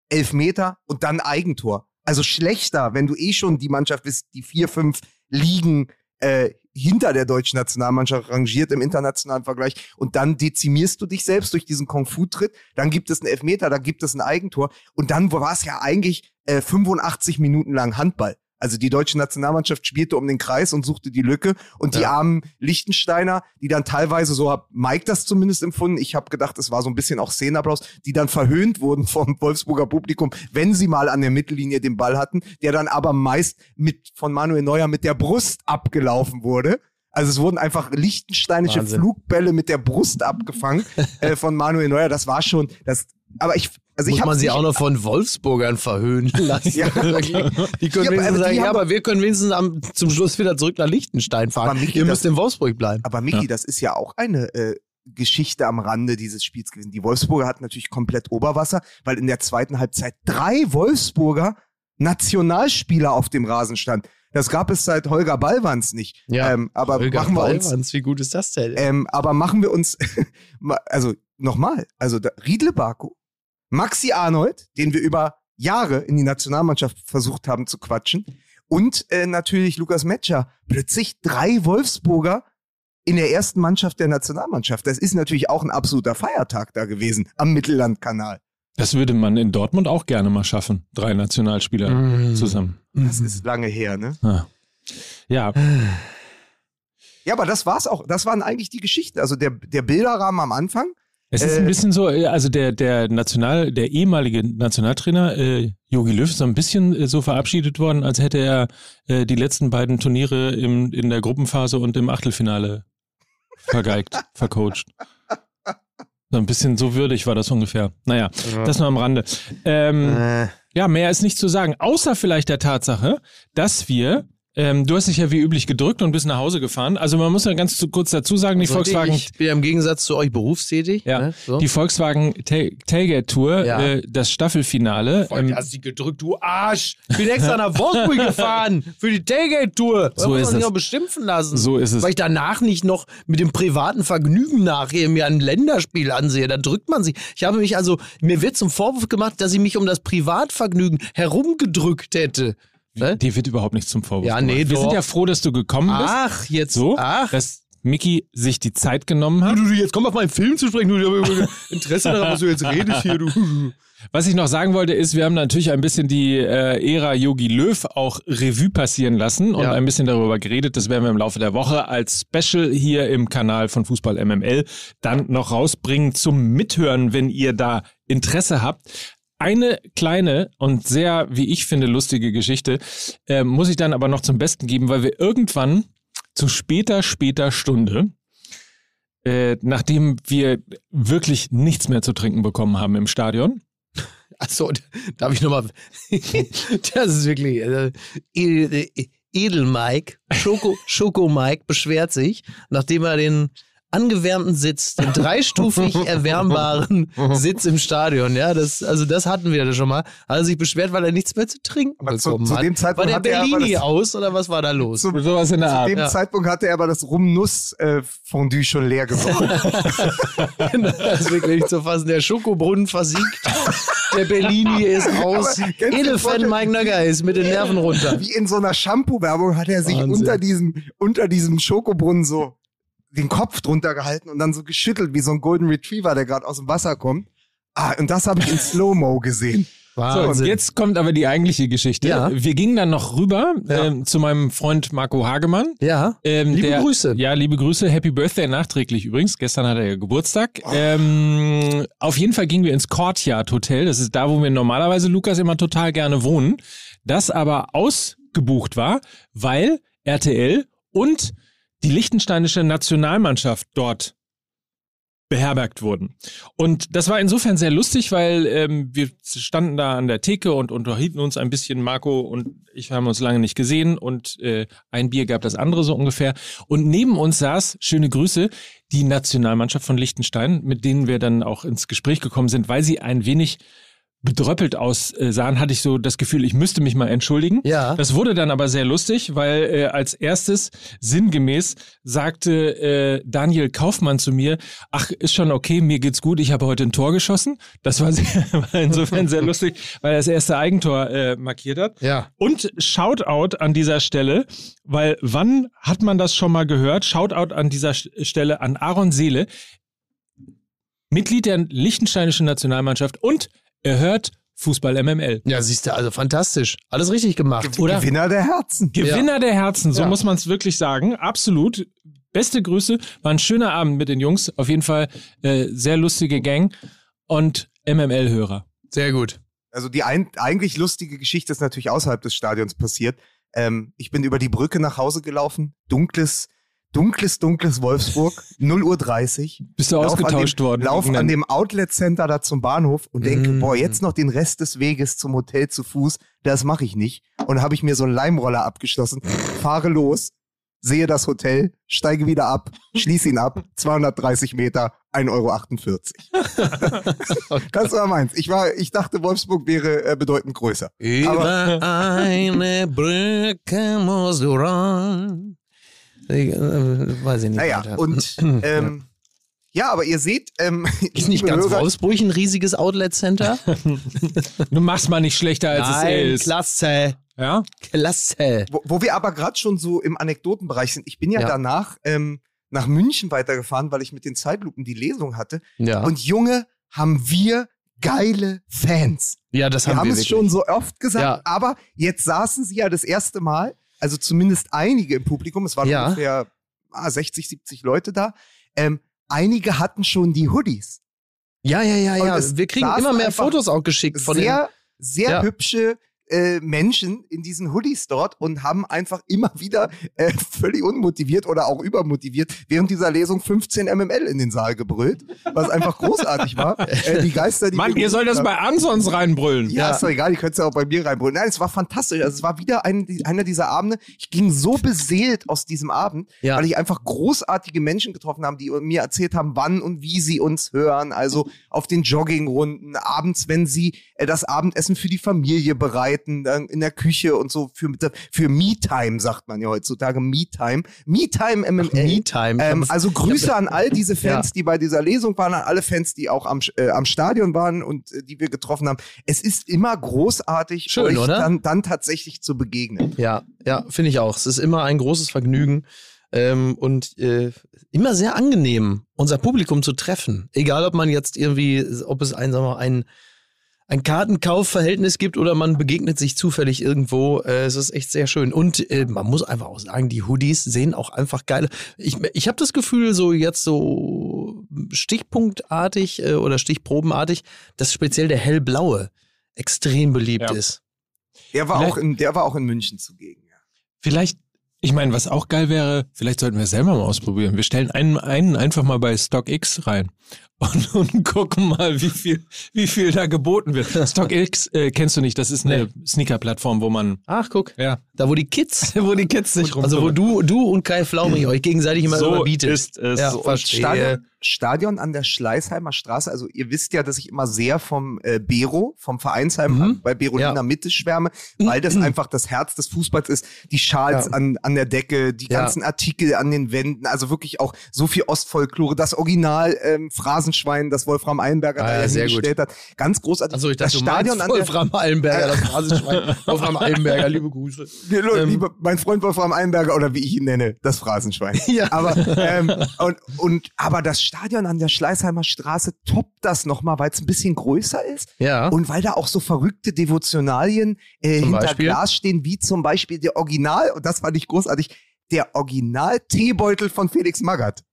Elfmeter und dann Eigentor. Also schlechter, wenn du eh schon die Mannschaft bist, die vier, fünf Ligen äh, hinter der deutschen Nationalmannschaft rangiert im internationalen Vergleich und dann dezimierst du dich selbst durch diesen Kung-Fu-Tritt, dann gibt es einen Elfmeter, dann gibt es ein Eigentor und dann war es ja eigentlich äh, 85 Minuten lang Handball. Also die deutsche Nationalmannschaft spielte um den Kreis und suchte die Lücke und die Ja. armen Liechtensteiner, die dann teilweise, so hat Mike das zumindest empfunden, ich habe gedacht, es war so ein bisschen auch Szenenapplaus, die dann verhöhnt wurden vom Wolfsburger Publikum, wenn sie mal an der Mittellinie den Ball hatten, der dann aber meist mit von Manuel Neuer mit der Brust abgelaufen wurde. Also es wurden einfach liechtensteinische Wahnsinn. Flugbälle mit der Brust abgefangen äh, von Manuel Neuer. Das war schon, das. Aber ich, also Muss man sie auch noch von Wolfsburgern verhöhnen lassen. Ja. Die können Ja, aber- wenigstens die sagen, ja, aber wir können wenigstens am, zum Schluss wieder zurück nach Liechtenstein fahren. Aber Micky, Ihr müsst in Wolfsburg bleiben. Aber Miki, Ja. das ist ja auch eine äh, Geschichte am Rande dieses Spiels gewesen. Die Wolfsburger hatten natürlich komplett Oberwasser, weil in der zweiten Halbzeit drei Wolfsburger Nationalspieler auf dem Rasen standen. Das gab es seit Holger Ballwanz nicht. Ja, ähm, aber Holger machen wir uns, Ballwanz, wie gut ist das denn? ähm, aber machen wir uns, also nochmal, also da, Riedle Baku, Maxi Arnold, den wir über Jahre in die Nationalmannschaft versucht haben zu quatschen, und äh, natürlich Lukas Metscher. Plötzlich drei Wolfsburger in der ersten Mannschaft der Nationalmannschaft. Das ist natürlich auch ein absoluter Feiertag da gewesen am Mittellandkanal. Das würde man in Dortmund auch gerne mal schaffen. Drei Nationalspieler Mm. zusammen. Das ist lange her, ne? Ja. ja. Ja, aber das war's auch. Das waren eigentlich die Geschichten. Also der, der Bilderrahmen am Anfang. Es ist Äh, ein bisschen so, äh, also der, der National, der ehemalige Nationaltrainer äh, Jogi Löw ist so ein bisschen äh, so verabschiedet worden, als hätte er äh, die letzten beiden Turniere im, in der Gruppenphase und im Achtelfinale vergeigt, vercoacht. So ein bisschen so würdig war das ungefähr. Naja, das nur am Rande. Ähm, Äh, ja, mehr ist nicht zu sagen, außer vielleicht der Tatsache, dass wir, ähm, du hast dich ja wie üblich gedrückt und bist nach Hause gefahren. Also man muss ja ganz zu, kurz dazu sagen, die so, Volkswagen, Ich bin ja im Gegensatz zu euch berufstätig. ja, Ne? So. die Volkswagen Ta- Tailgate Tour, Ja. äh, das Staffelfinale. Voll, Ähm, hast sie gedrückt, du Arsch. Ich bin extra nach Wolfsburg gefahren für die Tailgate-Tour. So muss ist man sich es. auch beschimpfen lassen. So ist es. Weil ich danach nicht noch mit dem privaten Vergnügen nachher mir ein Länderspiel ansehe. Da drückt man sich. Ich habe mich also, mir wird zum Vorwurf gemacht, dass ich mich um das Privatvergnügen herumgedrückt hätte. Ne? Dir wird überhaupt nichts zum Vorwurf Ja, gemacht. nee, Wir doch. sind ja froh, dass du gekommen bist. Ach, jetzt. so, Ach. dass Mickey sich die Zeit genommen hat. Du, du, jetzt komm auf meinen Film zu sprechen. Du, ich habe Interesse daran, was du jetzt redest hier. Du. Was ich noch sagen wollte, ist, wir haben natürlich ein bisschen die äh, Ära Yogi Löw auch Revue passieren lassen und Ja. ein bisschen darüber geredet. Das werden wir im Laufe der Woche als Special hier im Kanal von Fußball MML dann noch rausbringen zum Mithören, wenn ihr da Interesse habt. Eine kleine und sehr, wie ich finde, lustige Geschichte äh, muss ich dann aber noch zum Besten geben, weil wir irgendwann zu später, später Stunde, äh, nachdem wir wirklich nichts mehr zu trinken bekommen haben im Stadion, Achso, darf ich nochmal. das ist wirklich. Äh, Edel, Mike, Schoko, Schoko Mike beschwert sich, nachdem er den angewärmten Sitz, den dreistufig erwärmbaren Sitz im Stadion, ja, das, also das hatten wir ja schon mal, hat er sich beschwert, weil er nichts mehr zu trinken Aber zu- bekommen zu hat. dem Zeitpunkt war der hatte er aber Bellini das- aus oder was war da los? Zu, sowas in der zu Art. dem ja. Zeitpunkt hatte er aber das Rum-Nuss-Fondue schon leer gesoffen. das ist wirklich nicht zu fassen. Der Schokobrunnen versiegt, der Bellini ist aus. Edelfan Mike Nögger ist mit den Nerven runter. Wie in so einer Shampoo-Werbung hat er sich Wahnsinn. unter diesem, unter diesem Schokobrunnen so den Kopf drunter gehalten und dann so geschüttelt wie so ein Golden Retriever, der gerade aus dem Wasser kommt. Ah, und das habe ich in Slow-Mo gesehen. So, und Wahnsinn. jetzt kommt aber die eigentliche Geschichte. Ja. Wir gingen dann noch rüber Ja. ähm, zu meinem Freund Marco Hagemann. Ja. Ähm, Liebe der, Grüße. Ja, liebe Grüße. Happy Birthday nachträglich übrigens. Gestern hat er ja Geburtstag. Oh. Ähm, auf jeden Fall gingen wir ins Courtyard Hotel. Das ist da, wo wir normalerweise, Lukas, immer total gerne wohnen. Das aber ausgebucht war, weil RTL und die liechtensteinische Nationalmannschaft dort beherbergt wurden. Und das war insofern sehr lustig, weil ähm, wir standen da an der Theke und unterhielten uns ein bisschen. Marco und ich haben uns lange nicht gesehen und äh, ein Bier gab das andere so ungefähr. Und neben uns saß, schöne Grüße, die Nationalmannschaft von Liechtenstein, mit denen wir dann auch ins Gespräch gekommen sind, weil sie ein wenig bedröppelt aussahen, hatte ich so das Gefühl, ich müsste mich mal entschuldigen. Ja. Das wurde dann aber sehr lustig, weil äh, als erstes sinngemäß sagte äh, Daniel Kaufmann zu mir, ach, ist schon okay, mir geht's gut, ich habe heute ein Tor geschossen. Das war, sehr, war insofern sehr lustig, weil er das erste Eigentor äh, markiert hat. Ja. Und Shoutout an dieser Stelle, weil wann hat man das schon mal gehört? Shoutout an dieser Stelle an Aaron Seele, Mitglied der liechtensteinischen Nationalmannschaft und er hört Fußball MML. Ja, siehst du, also fantastisch. Alles richtig gemacht. Oder? Gewinner der Herzen. Gewinner der Herzen, so Ja. muss man es wirklich sagen. Absolut. Beste Grüße. War ein schöner Abend mit den Jungs. Auf jeden Fall äh, sehr lustige Gang und MML-Hörer. Sehr gut. Also die ein, eigentlich lustige Geschichte ist natürlich außerhalb des Stadions passiert. Ähm, ich bin über die Brücke nach Hause gelaufen. Dunkles, dunkles, dunkles Wolfsburg. 0 Uhr 30. Bist du Lauf ausgetauscht dem, worden? Lauf an dem Outlet Center da zum Bahnhof und denke, Mm. boah, jetzt noch den Rest des Weges zum Hotel zu Fuß, das mache ich nicht. Und habe ich mir so einen Leimroller abgeschlossen, fahre los, sehe das Hotel, steige wieder ab, schließe ihn ab, 230 Meter, 1,48 Euro. das war meins. Ich, war, ich dachte, Wolfsburg wäre äh, bedeutend größer. Über eine Brücke musst du ran. Äh, weiß ich nicht. Naja, weiter. und ähm, ja, aber ihr seht, ähm, ist nicht ganz Hörer, Wolfsburg ein riesiges Outlet-Center? Du machst mal nicht schlechter, als es Nein, ist. klasse. Ja? Klasse. wo, wo wir aber gerade schon so im Anekdotenbereich sind. Ich bin ja, Ja. danach ähm, nach München weitergefahren, weil ich mit den Zeitlupen die Lesung hatte. Ja, Und Junge, haben wir geile Fans. ja das Wir haben haben wir es wirklich. schon so oft gesagt, Ja. aber jetzt saßen sie ja das erste Mal, also zumindest einige im Publikum, es waren Ja. ungefähr ah, 60, 70 Leute da. Ähm, einige hatten schon die Hoodies. Ja, ja, ja, ja. Wir kriegen immer mehr Fotos auch geschickt von sehr, sehr Ja. hübsche äh, Menschen in diesen Hoodies dort und haben einfach immer wieder äh, völlig unmotiviert oder auch übermotiviert während dieser Lesung 15 MML in den Saal gebrüllt, was einfach großartig war. Äh, die Geister, die Mann, ihr sollt das bei Ansons reinbrüllen. ja, Ja. ist doch egal, ich könnte es ja auch bei mir reinbrüllen. Nein, es war fantastisch. Also es war wieder ein, einer dieser Abende. Ich ging so beseelt aus diesem Abend, Ja. weil ich einfach großartige Menschen getroffen habe, die mir erzählt haben, wann und wie sie uns hören. Also auf den Joggingrunden, abends, wenn sie äh, das Abendessen für die Familie bereiten, dann in der Küche und so für, für Me-Time, sagt man ja heutzutage. Me-Time. Me-Time MML. Me-Time. Ähm, also Grüße an all diese Fans, Ja. die bei dieser Lesung waren, an alle Fans, die auch am, äh, am Stadion waren und äh, die wir getroffen haben. Es ist immer großartig, Schön, euch oder? Dann, dann tatsächlich zu begegnen. Ja, ja, finde ich auch. Es ist immer ein großes Vergnügen ähm, und äh, immer sehr angenehm, unser Publikum zu treffen. Egal, ob man jetzt irgendwie, ob es ein, sagen wir mal, ein, ein Kartenkaufverhältnis gibt oder man begegnet sich zufällig irgendwo. Äh, es ist echt sehr schön. Und äh, man muss einfach auch sagen, die Hoodies sehen auch einfach geil. Ich, ich habe das Gefühl, so jetzt so stichpunktartig äh, oder stichprobenartig, dass speziell der hellblaue extrem beliebt Ja. ist. Der war, Vielleicht- auch in, der war auch in München zugegen. Ja. Vielleicht, ich meine, was auch geil wäre, vielleicht sollten wir es selber mal ausprobieren. Wir stellen einen, einen einfach mal bei StockX rein und, und gucken mal, wie viel, wie viel da geboten wird. StockX äh, kennst du nicht, das ist eine Sneaker-Plattform, wo man, Ach, guck. ja, Da, wo die Kids wo die Kids sich Also wo du, du und Kai Flaumig euch gegenseitig immer So überbietet. ist es. Ja, So. Stadion, Stadion an der Schleißheimer Straße. Also ihr wisst ja, dass ich immer sehr vom äh, Bero, vom Vereinsheim Mhm. bei Berolina Ja. Mitte schwärme, weil das einfach das Herz des Fußballs ist. Die Schals Ja. an, an der Decke, die Ja. ganzen Artikel an den Wänden, also wirklich auch so viel Ostfolklore. Das Original ähm, Phrasenschwein, das Wolfram Eilenberger Ah, da ja, sehr hingestellt hat. Ganz großartig. Also ich dachte, das Stadion an der Wolfram Eilenberger, das Phrasenschwein. Wolfram Eilenberger, liebe Grüße. Ähm, lieber, mein Freund Wolfram Eilenberger oder wie ich ihn nenne, das Phrasenschwein. Ja. Aber, ähm, und, und, aber das Stadion an der Schleißheimer Straße toppt das nochmal, weil es ein bisschen größer ist Ja. und weil da auch so verrückte Devotionalien äh, hinter Beispiel? Glas stehen, wie zum Beispiel der Original, und das fand ich großartig, der Original-Teebeutel von Felix Magath.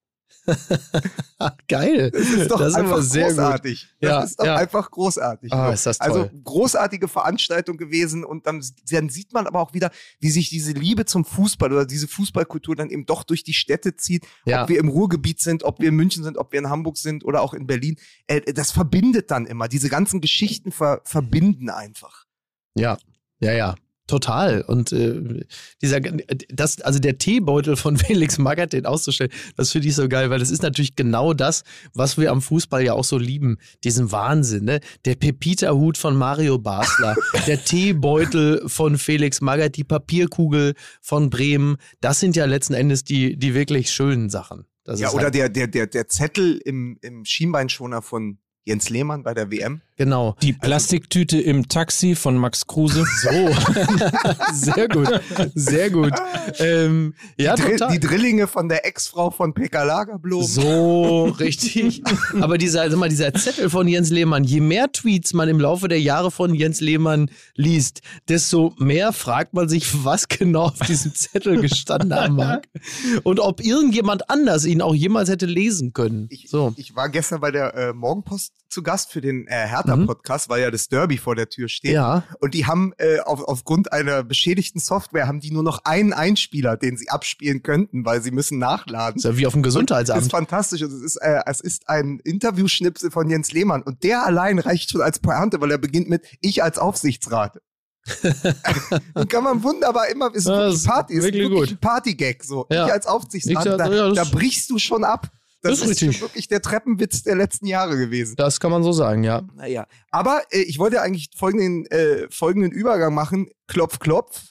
Geil. Das ist doch Das einfach sehr gut. großartig. Das Ja, ist doch ja. einfach großartig. Ah, ist das also toll. großartige Veranstaltung gewesen und dann, dann sieht man aber auch wieder, wie sich diese Liebe zum Fußball oder diese Fußballkultur dann eben doch durch die Städte zieht. Ja. Ob wir im Ruhrgebiet sind, ob wir in München sind, ob wir in Hamburg sind oder auch in Berlin. Äh, das verbindet dann immer. Diese ganzen Geschichten ver verbinden einfach. Ja, ja, ja. Total. Und äh, dieser, das, also der Teebeutel von Felix Magath, den auszustellen, das finde ich so geil, weil das ist natürlich genau das, was wir am Fußball ja auch so lieben. Diesen Wahnsinn, ne? Der Pepita-Hut von Mario Basler, der Teebeutel von Felix Magath, die Papierkugel von Bremen, das sind ja letzten Endes die, die wirklich schönen Sachen. Das ja, oder halt, der, der, der, der Zettel im, im Schienbeinschoner von Jens Lehmann bei der WM. genau. Die Plastiktüte im Taxi von Max Kruse. So. sehr gut. Sehr gut. Ähm, ja, die, Dri- total. die Drillinge von der Ex-Frau von Pekka Lagerblom. So, richtig. Aber dieser, sag mal, dieser Zettel von Jens Lehmann, je mehr Tweets man im Laufe der Jahre von Jens Lehmann liest, desto mehr fragt man sich, was genau auf diesem Zettel gestanden haben mag. Und ob irgendjemand anders ihn auch jemals hätte lesen können. Ich, So. ich war gestern bei der äh, Morgenpost zu Gast für den äh, Hertha-Podcast, weil ja das Derby vor der Tür steht. Mhm. Ja. Und die haben äh, auf, aufgrund einer beschädigten Software haben die nur noch einen Einspieler, den sie abspielen könnten, weil sie müssen nachladen. Ist ja wie auf dem Das ist Gesundheitsamt. fantastisch. Und Es ist, äh, es ist ein Interviewschnipsel von Jens Lehmann und der allein reicht schon als Pointe, weil er beginnt mit Ich als Aufsichtsrat. Den kann man wunderbar immer, ist Ja, Party, ist wirklich wirklich ein Partygag so. Ja. Ich als Aufsichtsrat, da, ja, das- da brichst du schon ab. Das, Das ist ist wirklich der Treppenwitz der letzten Jahre gewesen. Das kann man so sagen, ja. Naja. Aber äh, ich wollte eigentlich folgenden, äh, folgenden Übergang machen. Klopf, klopf.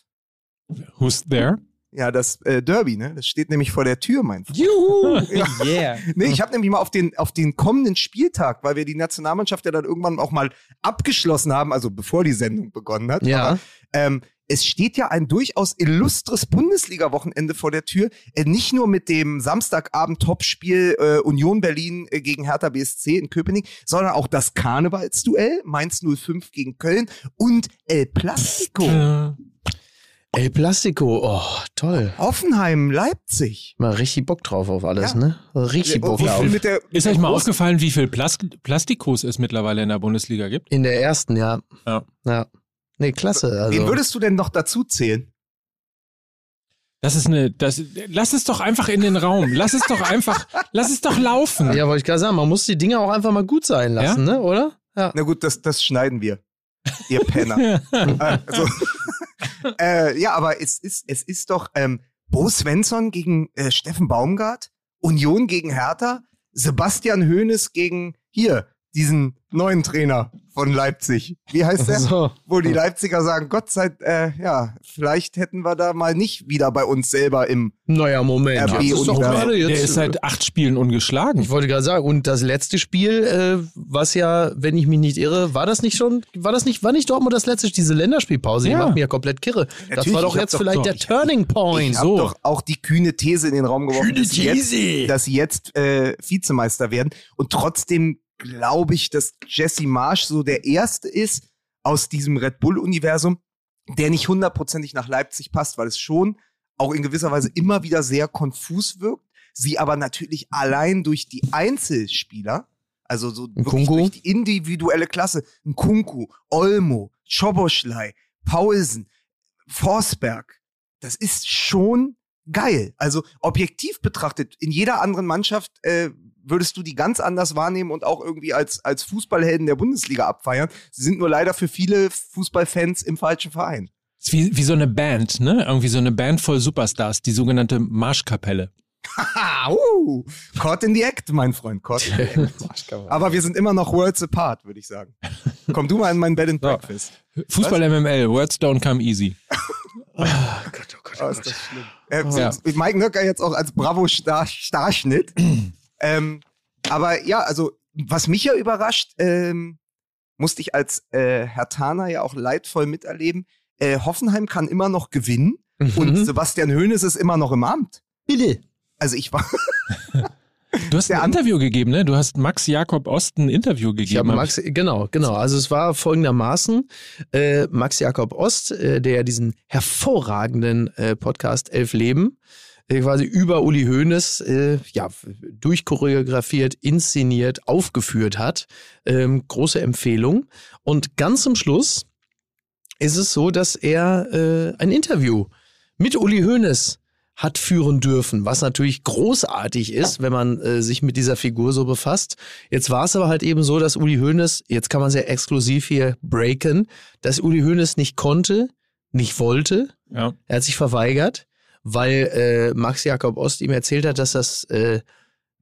Who's there? Ja, das äh, Derby, ne? Das steht nämlich vor der Tür, mein Freund. Juhu! Yeah. Nee, ich habe nämlich mal auf den, auf den kommenden Spieltag, weil wir die Nationalmannschaft ja dann irgendwann auch mal abgeschlossen haben, also bevor die Sendung begonnen hat. Ja. Aber, ähm, es steht ja ein durchaus illustres Bundesliga-Wochenende vor der Tür. Äh, nicht nur mit dem Samstagabend-Topspiel äh, Union Berlin äh, gegen Hertha BSC in Köpenick, sondern auch das Karnevalsduell Mainz 05 gegen Köln und El Plastico. El Plastico, oh, toll. Hoffenheim, Leipzig. Mal richtig Bock drauf auf alles, Ja. ne? Richtig Bock Und drauf. mit der, Ist euch mal aufgefallen, wie viel Plas Plastikos es mittlerweile in der Bundesliga gibt? In der ersten, ja. Ja. Ja. Nee, klasse. Also. Wen würdest du denn noch dazu zählen? Das ist eine, das, lass es doch einfach in den Raum. Lass es doch einfach, lass es doch laufen. ja, wollte ich gerade sagen, man muss die Dinge auch einfach mal gut sein lassen, ne? Oder? Ja. Na gut, das, das schneiden wir. Ihr Penner. Äh, also, äh, ja, aber es ist, es ist doch ähm, Bo Svensson gegen äh, Steffen Baumgart, Union gegen Hertha, Sebastian Hoeneß gegen hier, diesen neuen Trainer von Leipzig. Wie heißt der? So. Wo die Leipziger sagen, Gott sei äh, ja, vielleicht hätten wir da mal nicht wieder bei uns selber im Naja, Moment. RB jetzt ist doch und gerade Der jetzt, ist seit acht Spielen ungeschlagen. ich wollte gerade sagen, und das letzte Spiel, äh, was ja, wenn ich mich nicht irre, war das nicht schon, war das nicht, war nicht Dortmund das letzte, diese Länderspielpause, die Ja. macht mir ja komplett kirre. das Natürlich, war doch ich jetzt doch vielleicht so- der Turning Point. Ich habe so. doch auch die kühne These in den Raum geworfen, Kühne dass sie jetzt, These. dass sie jetzt äh, Vizemeister werden. Und trotzdem glaube ich, dass Jesse Marsch so der Erste ist aus diesem Red Bull-Universum, der nicht hundertprozentig nach Leipzig passt, weil es schon auch in gewisser Weise immer wieder sehr konfus wirkt. Sie aber natürlich allein durch die Einzelspieler, also so wirklich Kunku? durch die individuelle Klasse, ein Kunku, Olmo, Schoboschlei, Paulsen, Forsberg, das ist schon geil. Also objektiv betrachtet, in jeder anderen Mannschaft äh, würdest du die ganz anders wahrnehmen und auch irgendwie als, als Fußballhelden der Bundesliga abfeiern. Sie sind nur leider für viele Fußballfans im falschen Verein. Ist wie, wie so eine Band, ne? Irgendwie so eine Band voll Superstars, die sogenannte Marschkapelle. Haha, uh, caught in the act, mein Freund, caught in the act. Aber wir sind immer noch worlds apart, würde ich sagen. Komm du mal in mein Bed and. Breakfast. Fußball MML, Words don't come easy. Oh, ist das schlimm. Äh, so, Ja. Mike Nöcker jetzt auch als Bravo-Starschnitt. Ähm, aber ja, also was mich ja überrascht, ähm, musste ich als äh, Herr Tana ja auch leidvoll miterleben. Äh, Hoffenheim kann immer noch gewinnen und Mhm. Sebastian Hoeneß ist immer noch im Amt. Bitte. Also ich war, Du hast Der ein Interview gegeben, ne? Du hast Max Jakob Ost ein Interview gegeben. Ich habe hab Max, genau, genau. Also es war folgendermaßen, äh, Max Jakob Ost, äh, der diesen hervorragenden äh, Podcast Elf Leben äh, quasi über Uli Hoeneß äh, ja, durchchoreografiert, inszeniert, aufgeführt hat. Ähm, große Empfehlung. Und ganz zum Schluss ist es so, dass er äh, ein Interview mit Uli Hoeneß hat führen dürfen, was natürlich großartig ist, wenn man äh, sich mit dieser Figur so befasst. Jetzt war es aber halt eben so, dass Uli Hoeneß, jetzt kann man sehr exklusiv hier breaken, dass Uli Hoeneß nicht konnte, nicht wollte, Ja. er hat sich verweigert, weil äh, Max Jakob Ost ihm erzählt hat, dass das äh,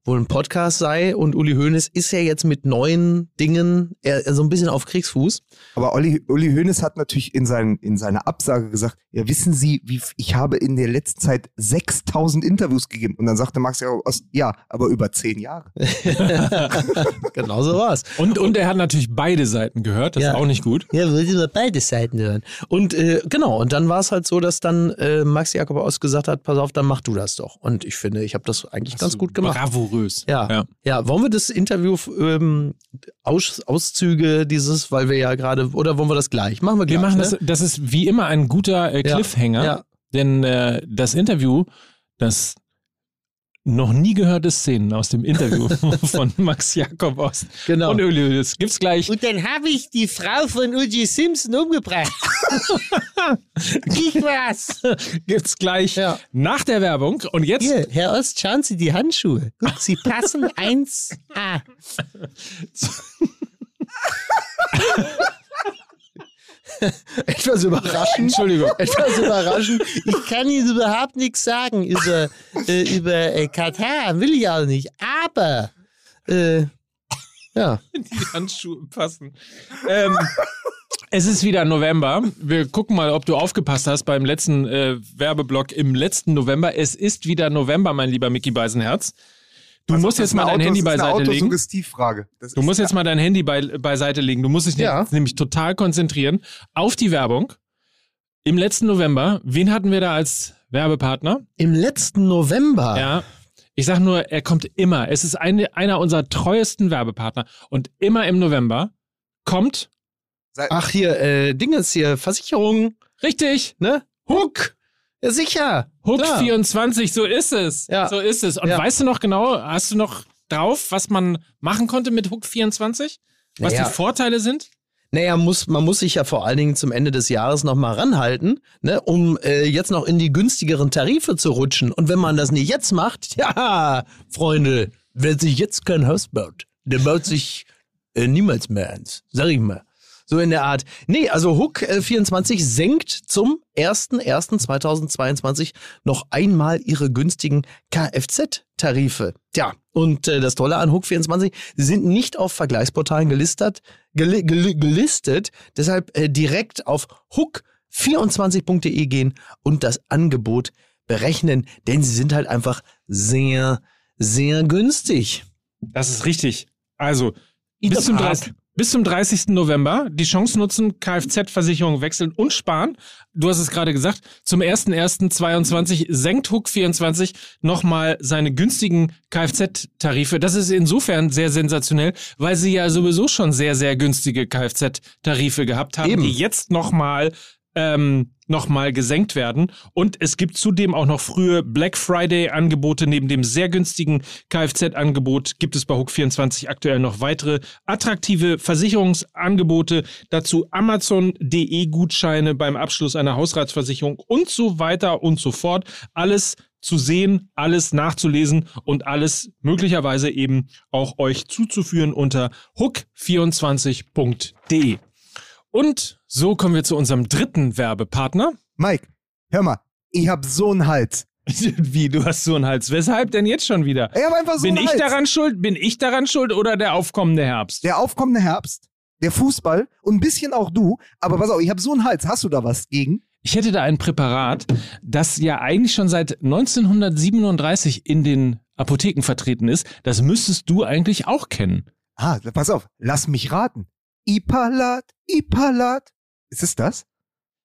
wohl ein Podcast sei und Uli Hoeneß ist ja jetzt mit neuen Dingen er, er so ein bisschen auf Kriegsfuß. aber Uli, Uli Hoeneß hat natürlich in, seinen, in seiner Absage gesagt, ja wissen Sie, wie, ich habe in der letzten Zeit 6000 Interviews gegeben. Und dann sagte Max ja, Ost, ja, aber über zehn Jahre. genau so war's. Und, und er hat natürlich beide Seiten gehört, das Ja. ist auch nicht gut. Ja, würde über beide Seiten hören. Und äh, genau, und dann war es halt so, dass dann äh, Max Jakob Ost gesagt hat, pass auf, dann mach du das doch. Und ich finde, ich habe das eigentlich ganz gut gemacht. Bravourös. Ja. ja. Ja, wollen wir das Interview, ähm, Aus, Auszüge dieses, weil wir ja gerade, oder wollen wir das gleich? Machen wir gleich. Wir machen ne? das, das ist wie immer ein guter äh, Ja. Cliffhanger, Ja. denn äh, das Interview, das noch nie gehörte Szenen aus dem Interview von Max Jakob Ost Genau. und Uli Hoeneß gibt's gleich. Und dann habe ich die Frau von O.J. Simpson umgebracht. ich war's. Gibt's gleich Ja. nach der Werbung und jetzt Hier, Herr Ost, schauen Sie die Handschuhe. Gut, sie passen 1A. Etwas überraschend. Entschuldigung. Etwas überraschend. Ich kann Ihnen überhaupt nichts sagen über, äh, über äh, Katar, will ich auch nicht. Aber Äh, ja. die Handschuhe passen. Ähm, es ist wieder November. Wir gucken mal, ob du aufgepasst hast beim letzten äh, Werbeblock im letzten November. Es ist wieder November, mein lieber Mickey Beisenherz. Du Also, musst jetzt mal eine dein Autos- Handy das ist eine beiseite legen. Das Du ist- musst jetzt mal dein Handy bei, beiseite legen. Du musst dich Ja. nämlich total konzentrieren auf die Werbung. Im letzten November, wen hatten wir da als Werbepartner? Im letzten November. Ja. Ich sag nur, er kommt immer. Es ist eine, einer unserer treuesten Werbepartner. Und immer im November kommt, Ach, hier, äh, Dingens hier, Versicherung, richtig, ne? Hook! Ja, sicher. Hook Klar. 24, so ist es. Ja. So ist es. Und Ja. weißt du noch genau, hast du noch drauf, was man machen konnte mit Hook 24? Was Naja. die Vorteile sind? Naja, muss, man muss sich ja vor allen Dingen zum Ende des Jahres nochmal ranhalten, ne, um äh, jetzt noch in die günstigeren Tarife zu rutschen. Und wenn man das nicht jetzt macht, ja, Freunde, wer sich jetzt kein Haus baut, der baut sich äh, niemals mehr eins. Sag ich mal. So in der Art. Nee, also Hook äh, 24 senkt zum 01.01.2022 noch einmal ihre günstigen Kfz-Tarife. Tja, und äh, das Tolle an Hook 24, sie sind nicht auf Vergleichsportalen gelistet, geli geli gelistet deshalb äh, direkt auf hook24.de gehen und das Angebot berechnen, denn sie sind halt einfach sehr, sehr günstig. Das ist richtig. Also, bis zum, Tat. 30, bis zum 30. November die Chance nutzen, Kfz-Versicherung wechseln und sparen. Du hast es gerade gesagt, zum 01.01.22 senkt Hook 24 nochmal seine günstigen Kfz-Tarife. Das ist insofern sehr sensationell, weil sie ja sowieso schon sehr, sehr günstige Kfz-Tarife gehabt haben, Eben. die jetzt nochmal ähm, nochmal gesenkt werden. Und es gibt zudem auch noch frühe Black Friday-Angebote. Neben dem sehr günstigen Kfz-Angebot gibt es bei Hook24 aktuell noch weitere attraktive Versicherungsangebote. Dazu Amazon.de-Gutscheine beim Abschluss einer Hausratsversicherung und so weiter und so fort. Alles zu sehen, alles nachzulesen und alles möglicherweise eben auch euch zuzuführen unter hook24.de. Und so kommen wir zu unserem dritten Werbepartner. Mike, hör mal, ich hab so einen Hals. Wie, du hast so einen Hals. Weshalb denn jetzt schon wieder? Ich hab einfach so Bin einen ich Hals. daran schuld? Bin ich daran schuld oder der aufkommende Herbst? Der aufkommende Herbst, der Fußball und ein bisschen auch du. Aber pass auf, ich hab so einen Hals. Hast du da was gegen? Ich hätte da ein Präparat, das ja eigentlich schon seit 1937 in den Apotheken vertreten ist. Das müsstest du eigentlich auch kennen. Ah, pass auf, lass mich raten. Ipalat, Ipalat. Ist es das?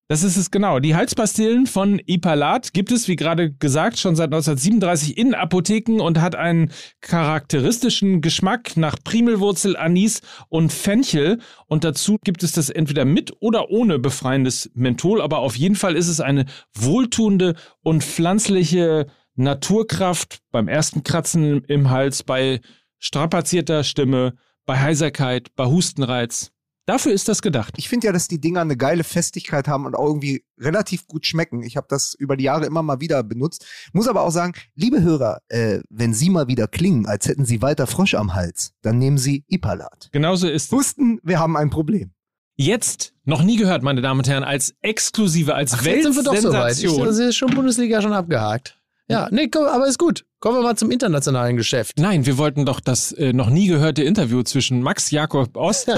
Das ist es genau. Die Halspastillen von Ipalat gibt es, wie gerade gesagt, schon seit 1937 in Apotheken und hat einen charakteristischen Geschmack nach Primelwurzel, Anis und Fenchel. Und dazu gibt es das entweder mit oder ohne befreiendes Menthol. Aber auf jeden Fall ist es eine wohltuende und pflanzliche Naturkraft beim ersten Kratzen im Hals, bei strapazierter Stimme, bei Heiserkeit, bei Hustenreiz. Dafür ist das gedacht. Ich finde ja, dass die Dinger eine geile Festigkeit haben und auch irgendwie relativ gut schmecken. Ich habe das über die Jahre immer mal wieder benutzt. Muss aber auch sagen, liebe Hörer, äh, wenn Sie mal wieder klingen, als hätten Sie weiter Frosch am Hals, dann nehmen Sie Ipalat. Genauso ist es. Wussten, wir haben ein Problem. Jetzt, noch nie gehört, meine Damen und Herren, als exklusive, als Ach, jetzt sind wir doch soweit. Ich, Weltsensation. das ist schon Bundesliga schon abgehakt. Ja, nee, komm, aber ist gut. Kommen wir mal zum internationalen Geschäft. Nein, wir wollten doch das äh, noch nie gehörte Interview zwischen Max Jakob Ost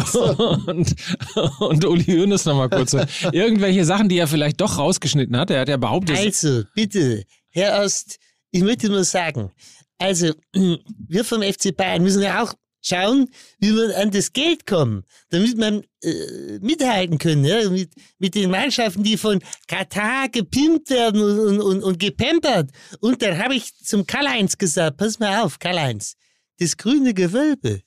und, und Uli Hoeneß nochmal kurz. Irgendwelche Sachen, die er vielleicht doch rausgeschnitten hat. Er hat ja behauptet, Also, bitte, Herr Ost, ich möchte nur sagen, also, wir vom FC Bayern müssen ja auch schauen, wie wir an das Geld kommen, damit man äh, mithalten können, ja, mit, mit den Mannschaften, die von Katar gepimpt werden und, und, und, gepampert. Und dann habe ich zum Karl-Heinz gesagt, pass mal auf, Karl-Heinz, das grüne Gewölbe,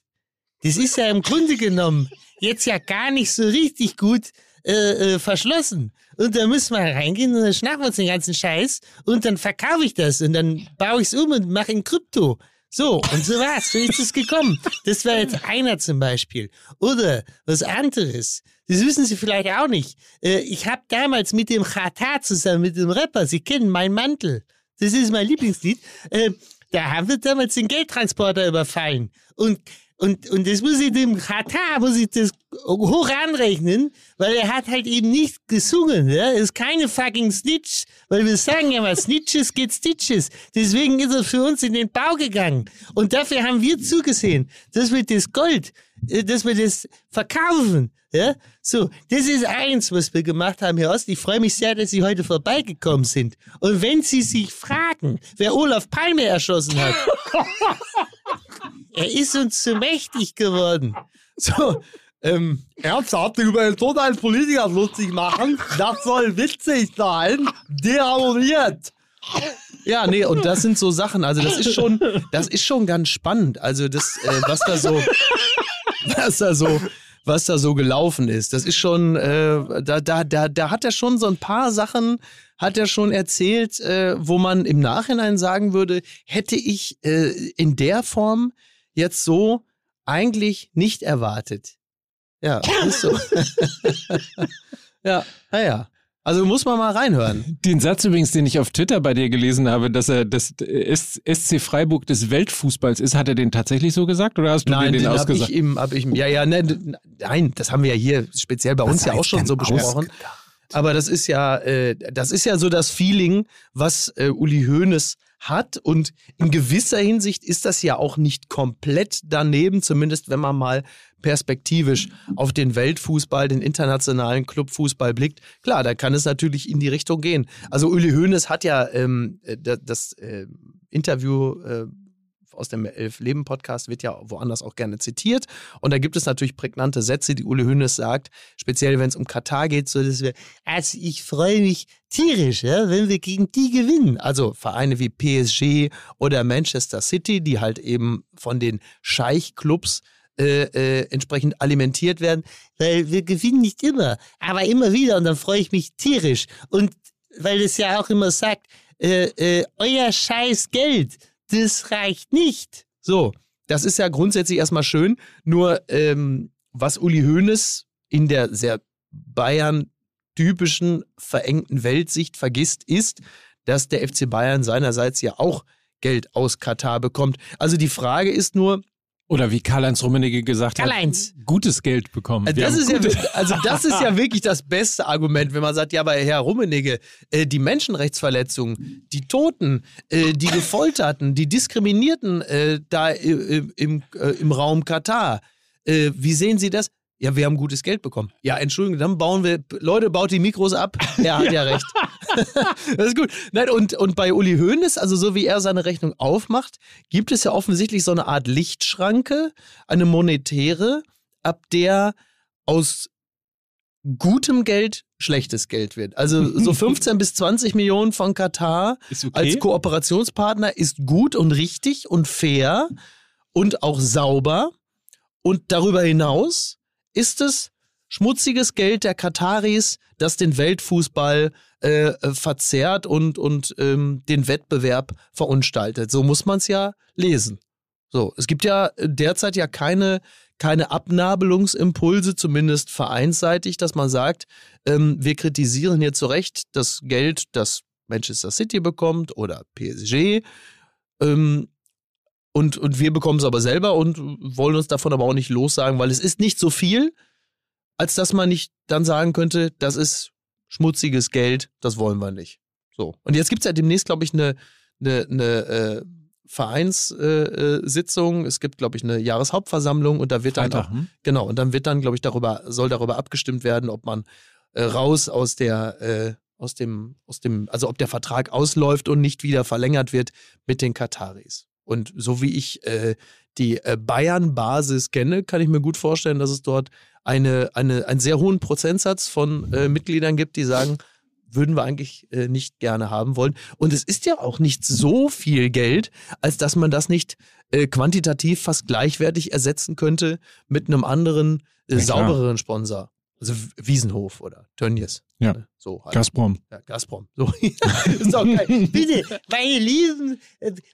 das ist ja im Grunde genommen jetzt ja gar nicht so richtig gut äh, äh, verschlossen. Und da müssen wir reingehen und dann schnappen wir uns den ganzen Scheiß und dann verkaufe ich das und dann baue ich es um und mache in Krypto. So, und so war's. So ist es gekommen. Das war jetzt einer zum Beispiel. Oder was anderes. Das wissen Sie vielleicht auch nicht. Äh, ich habe damals mit dem Chata zusammen, mit dem Rapper, Sie kennen mein Mantel. Das ist mein Lieblingslied. Äh, da haben wir damals den Geldtransporter überfallen. Und und, und das muss ich dem Katar, muss ich das hoch anrechnen, weil er hat halt eben nicht gesungen. Ja? Er ist keine fucking Snitch, weil wir sagen ja mal, Snitches geht Stitches. Deswegen ist er für uns in den Bau gegangen. Und dafür haben wir zugesehen, dass wir das Gold, äh, dass wir das verkaufen. Ja, so, das ist eins, was wir gemacht haben, Herr Ost. Ich freue mich sehr, dass Sie heute vorbeigekommen sind. Und wenn Sie sich fragen, wer Olaf Palme erschossen hat, er ist uns zu mächtig geworden. So, ähm, ernsthaft über den Tod eines Politikers lustig machen, das soll witzig sein. Deabonniert. Ja, nee, und das sind so Sachen, also das ist schon, das ist schon ganz spannend. Also das, äh, was da so, was da so, was da so gelaufen ist. Das ist schon, äh, da, da, da, da hat er schon so ein paar Sachen, hat er schon erzählt, äh, wo man im Nachhinein sagen würde, hätte ich äh, in der Form jetzt so eigentlich nicht erwartet. Ja, ist so. ja, naja. Also muss man mal reinhören. Den Satz übrigens, den ich auf Twitter bei dir gelesen habe, dass er das SC Freiburg des Weltfußballs ist, hat er den tatsächlich so gesagt oder hast du nein, den, den ausgesagt? Ich ihm, hab ich ihm, ja, ja, nein, nein, das haben wir ja hier speziell bei uns ja auch schon so besprochen. Aber das ist ja, äh, das ist ja so das Feeling, was äh, Uli Hoeneß hat. Und in gewisser Hinsicht ist das ja auch nicht komplett daneben, zumindest wenn man mal perspektivisch auf den Weltfußball, den internationalen Clubfußball blickt. Klar, da kann es natürlich in die Richtung gehen. Also Uli Hoeneß hat ja ähm, äh, das äh, Interview äh, aus dem Elf-Leben-Podcast wird ja woanders auch gerne zitiert. Und da gibt es natürlich prägnante Sätze, die Uli Hoeneß sagt, speziell wenn es um Katar geht, so dass wir, also ich freue mich tierisch, ja, wenn wir gegen die gewinnen. Also Vereine wie PSG oder Manchester City, die halt eben von den Scheich-Clubs äh, äh, entsprechend alimentiert werden, weil wir gewinnen nicht immer, aber immer wieder und dann freue ich mich tierisch. Und weil es ja auch immer sagt, äh, äh euer scheiß Geld, das reicht nicht. So, das ist ja grundsätzlich erstmal schön. Nur ähm, was Uli Hoeneß in der sehr Bayern-typischen verengten Weltsicht vergisst, ist, dass der FC Bayern seinerseits ja auch Geld aus Katar bekommt. Also die Frage ist nur, oder wie Karl-Heinz Rummenigge gesagt Karl-Heinz. hat, gutes Geld bekommen. Also das, ist ja, also das ist ja wirklich das beste Argument, wenn man sagt, ja, aber Herr Rummenigge, äh, die Menschenrechtsverletzungen, die Toten, äh, die Gefolterten, die Diskriminierten äh, da im, im, äh, im Raum Katar, äh, wie sehen Sie das? Ja, wir haben gutes Geld bekommen. Ja, Entschuldigung, dann bauen wir, Leute, baut die Mikros ab. Er hat ja, ja recht. das ist gut. Nein, und, und bei Uli Hoeneß, also so wie er seine Rechnung aufmacht, gibt es ja offensichtlich so eine Art Lichtschranke, eine monetäre, ab der aus gutem Geld schlechtes Geld wird. Also so 15 bis 20 Millionen von Katar okay. als Kooperationspartner ist gut und richtig und fair und auch sauber. Und darüber hinaus ist es schmutziges Geld der Kataris, das den Weltfußball äh, äh, verzerrt und, und ähm, den Wettbewerb verunstaltet. So muss man es ja lesen. So, es gibt ja derzeit ja keine, keine Abnabelungsimpulse, zumindest vereinsseitig, dass man sagt, ähm, wir kritisieren hier zu Recht das Geld, das Manchester City bekommt oder PSG. Ähm, und, und wir bekommen es aber selber und wollen uns davon aber auch nicht lossagen, weil es ist nicht so viel, als dass man nicht dann sagen könnte, das ist schmutziges Geld, das wollen wir nicht. So. Und jetzt gibt es ja demnächst, glaube ich, eine, eine, eine äh, Vereinssitzung. Äh, es gibt, glaube ich, eine Jahreshauptversammlung und da wird dann auch, hm? genau, und dann wird dann, glaube ich, darüber, soll darüber abgestimmt werden, ob man äh, raus aus der, äh, aus dem, aus dem, also ob der Vertrag ausläuft und nicht wieder verlängert wird mit den Kataris. Und so wie ich äh, die äh, Bayern-Basis kenne, kann ich mir gut vorstellen, dass es dort eine, eine, einen sehr hohen Prozentsatz von äh, Mitgliedern gibt, die sagen, würden wir eigentlich äh, nicht gerne haben wollen. Und es ist ja auch nicht so viel Geld, als dass man das nicht äh, quantitativ fast gleichwertig ersetzen könnte mit einem anderen, äh, ja, saubereren Sponsor. Also Wiesenhof oder Tönnies. Ja. Ne? So halt. Gazprom. Ja, Gazprom. So. ist auch geil. Bitte, meine lieben,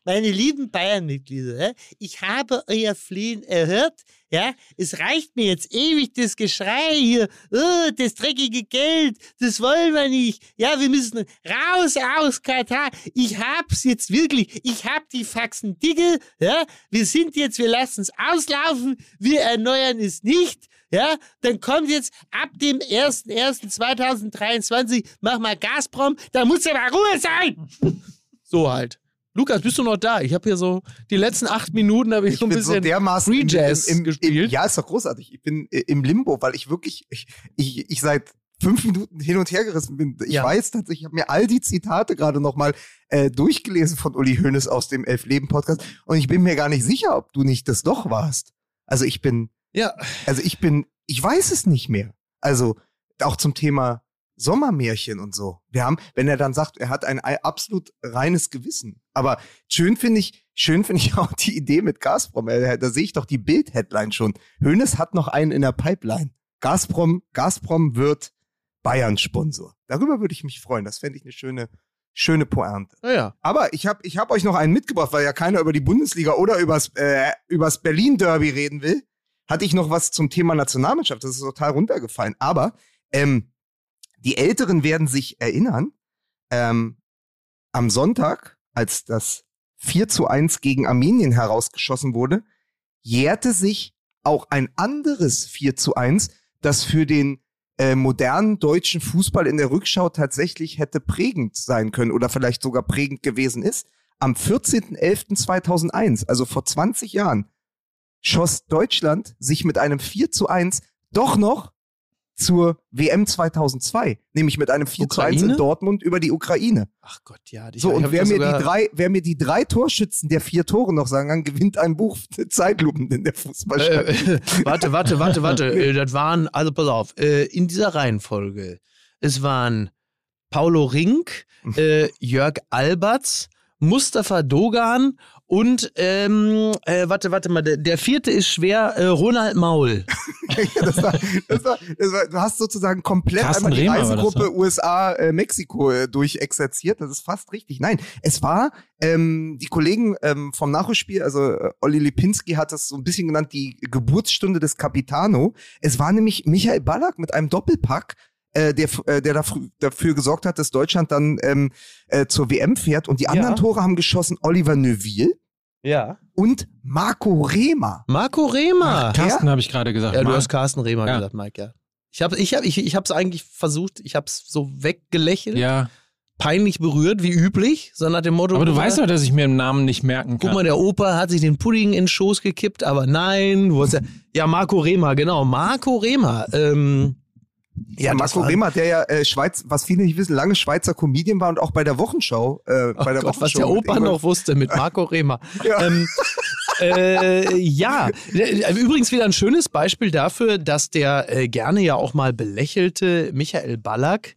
meine lieben Bayern-Mitglieder, ich habe euer Flehen erhört. Ja, es reicht mir jetzt ewig das Geschrei hier, oh, das dreckige Geld, das wollen wir nicht. Ja, wir müssen raus aus Katar. Ich hab's jetzt wirklich, ich hab die Faxen dicke. Ja, wir sind jetzt, wir lassen es auslaufen, wir erneuern es nicht ja, dann kommt jetzt ab dem 01.01.2023, mach mal Gazprom, da muss ja mal Ruhe sein. So halt. Lukas, bist du noch da? Ich habe hier so die letzten acht Minuten habe ich, ich so ein bisschen so Free Jazz im, im, gespielt. Im, ja, ist doch großartig. Ich bin äh, im Limbo, weil ich wirklich, ich, ich, ich seit fünf Minuten hin und her gerissen bin. Ich ja. weiß tatsächlich, ich habe mir all die Zitate gerade nochmal äh, durchgelesen von Uli Hoeneß aus dem Elf-Leben-Podcast und ich bin mir gar nicht sicher, ob du nicht das doch warst. Also ich bin, ja. Also ich bin, ich weiß es nicht mehr. Also auch zum Thema Sommermärchen und so. Wir haben, wenn er dann sagt, er hat ein absolut reines Gewissen. Aber schön finde ich, schön finde ich auch die Idee mit Gazprom. Äh, Da sehe ich doch die Bild-Headline schon. Hoeneß hat noch einen in der Pipeline. Gazprom, Gazprom wird Bayern-Sponsor. Darüber würde ich mich freuen. Das fände ich eine schöne, schöne Pointe. Naja. Aber ich habe ich hab euch noch einen mitgebracht, weil ja keiner über die Bundesliga oder übers, äh, übers Berlin-Derby reden will. Hatte ich noch was zum Thema Nationalmannschaft. Das ist total runtergefallen. Aber ähm, die Älteren werden sich erinnern, ähm, am Sonntag, als das 4 zu 1 gegen Armenien herausgeschossen wurde, jährte sich auch ein anderes 4 zu 1, das für den äh, modernen deutschen Fußball in der Rückschau tatsächlich hätte prägend sein können oder vielleicht sogar prägend gewesen ist. Am 14.11.2001, also vor 20 Jahren, schoss Deutschland sich mit einem 4 zu 1 doch noch zur WM 2002, nämlich mit einem 4 zu 1 Ukraine? in Dortmund über die Ukraine. Ach Gott, ja. Ich, So, und wer mir, die drei, wer mir die drei Torschützen der vier Tore noch sagen kann, gewinnt ein Buch Zeitlupen in der Fußballstadt. Äh, warte, warte, warte, warte. Äh, das waren, also pass auf, äh, in dieser Reihenfolge. Es waren Paulo Rink, äh, Jörg Alberts, Mustafa Dogan und, ähm, äh, warte, warte mal, der, der vierte ist schwer, äh, Ronald Maul. Ja, das war, das war, das war, du hast sozusagen komplett Carsten einmal die Rehmer Reisegruppe ne? USA, äh, Mexiko äh, durchexerziert. Das ist fast richtig. Nein, es war ähm, die Kollegen ähm, vom Nachholspiel, also äh, Olli Lipinski hat das so ein bisschen genannt, die Geburtsstunde des Capitano. Es war nämlich Michael Ballack mit einem Doppelpack, äh, der, f- äh, der dafür, dafür gesorgt hat, dass Deutschland dann ähm, äh, zur WM fährt. Und die anderen Ja. Tore haben geschossen Oliver Neuville Ja. und Marco Rehmer. Marco Rehmer. Carsten habe ich gerade gesagt. Ja, du Marc. hast Carsten Rehmer Ja. gesagt, Mike, ja. Ich habe ich hab, ich, ich hab's eigentlich versucht, ich habe es so weggelächelt, ja, peinlich berührt, wie üblich, so nach dem Motto. aber du guck weißt doch, dass ich mir den Namen nicht merken Guck kann. mal, der Opa hat sich den Pudding in den Schoß gekippt, aber nein, du hast ja, ja, Marco Rehmer, genau, Marco Rehmer. Ähm, Ja, Marco Rehmer, der ja äh, Schweiz, was viele nicht wissen, lange Schweizer Comedian war und auch bei der Wochenschau. Äh, Oh bei der Gott, was Wochenschau der mit Opa noch wusste mit Marco Rehmer. Ja. Ähm, äh, ja, übrigens wieder ein schönes Beispiel dafür, dass der äh, gerne ja auch mal belächelte Michael Ballack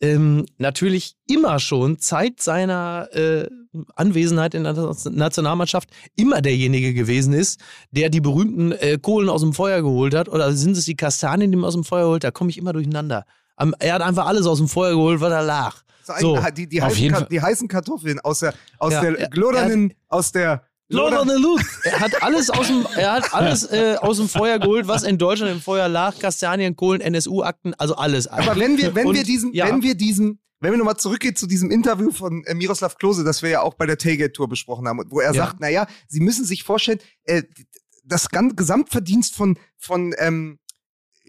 ähm, natürlich immer schon Zeit seiner äh, Anwesenheit in der Nationalmannschaft immer derjenige gewesen ist, der die berühmten äh, Kohlen aus dem Feuer geholt hat. Oder sind es die Kastanien, die man aus dem Feuer holt? Da komme ich immer durcheinander. Am- Er hat einfach alles aus dem Feuer geholt, was er lag. So, So, die, die, heißen, die heißen Kartoffeln aus der, aus Ja, der er- gloddernden, aus der Lord Luke. Er hat alles aus dem, er hat alles äh, aus dem Feuer geholt, was in Deutschland im Feuer lag. Kastanien, Kohlen, NSU-Akten, also alles. Aber wenn wir, wenn Und, wir diesen, ja. wenn wir diesen, wenn wir nochmal zurückgehen zu diesem Interview von äh, Miroslav Klose, das wir ja auch bei der Tailgate-Tour besprochen haben, wo er Ja. sagt, naja, Sie müssen sich vorstellen, äh, das Gesamtverdienst von, von ähm,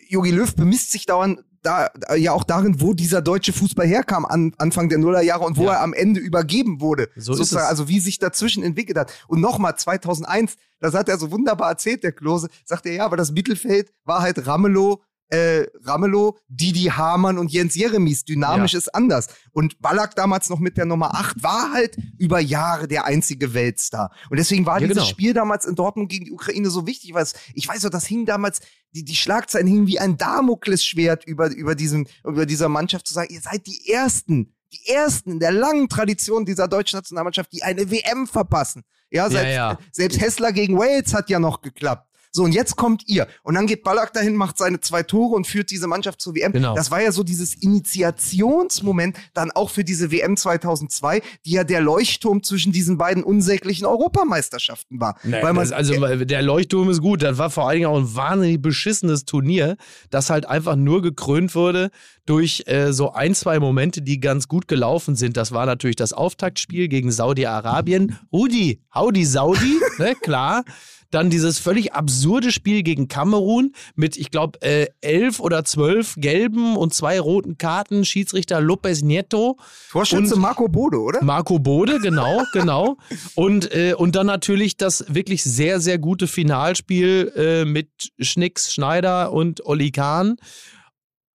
Jogi Löw bemisst sich dauernd da, ja auch darin, wo dieser deutsche Fußball herkam an Anfang der Nullerjahre und wo Ja. er am Ende übergeben wurde. So ist sozusagen. Also wie sich dazwischen entwickelt hat. Und nochmal 2001, das hat er so wunderbar erzählt, der Klose, sagt er, ja, aber das Mittelfeld war halt Ramelow, äh, Ramelow, Didi Hamann und Jens Jeremies. Dynamisch ist anders. Und Ballack damals noch mit der Nummer 8 war halt über Jahre der einzige Weltstar. Und deswegen war Ja, dieses genau. Spiel damals in Dortmund gegen die Ukraine so wichtig, weil es, ich weiß doch, das hing damals, die, die Schlagzeilen hingen wie ein Damoklesschwert über, über, diesem, über dieser Mannschaft zu sagen, ihr seid die Ersten, die Ersten in der langen Tradition dieser deutschen Nationalmannschaft, die eine WM verpassen. Ja, selbst, ja. selbst Hessler gegen Wales hat ja noch geklappt. So, und jetzt kommt ihr. Und dann geht Ballack dahin, macht seine zwei Tore und führt diese Mannschaft zur WM. Genau. Das war ja so dieses Initiationsmoment dann auch für diese WM 2002, die ja der Leuchtturm zwischen diesen beiden unsäglichen Europameisterschaften war. Nee, weil man, das, also der Leuchtturm ist gut. Das war vor allen Dingen auch ein wahnsinnig beschissenes Turnier, das halt einfach nur gekrönt wurde durch äh, so ein, zwei Momente, die ganz gut gelaufen sind. Das war natürlich das Auftaktspiel gegen Saudi-Arabien. Rudi, howdy Saudi, ne, klar. Dann dieses völlig absurde Spiel gegen Kamerun mit, ich glaube, äh, elf oder zwölf gelben und zwei roten Karten. Schiedsrichter Lopez Nieto. Torschütze und- Marco Bode, oder? Marco Bode, genau, genau. Und, äh, und dann natürlich das wirklich sehr, sehr gute Finalspiel äh, mit Schnicks, Schneider und Olli Kahn.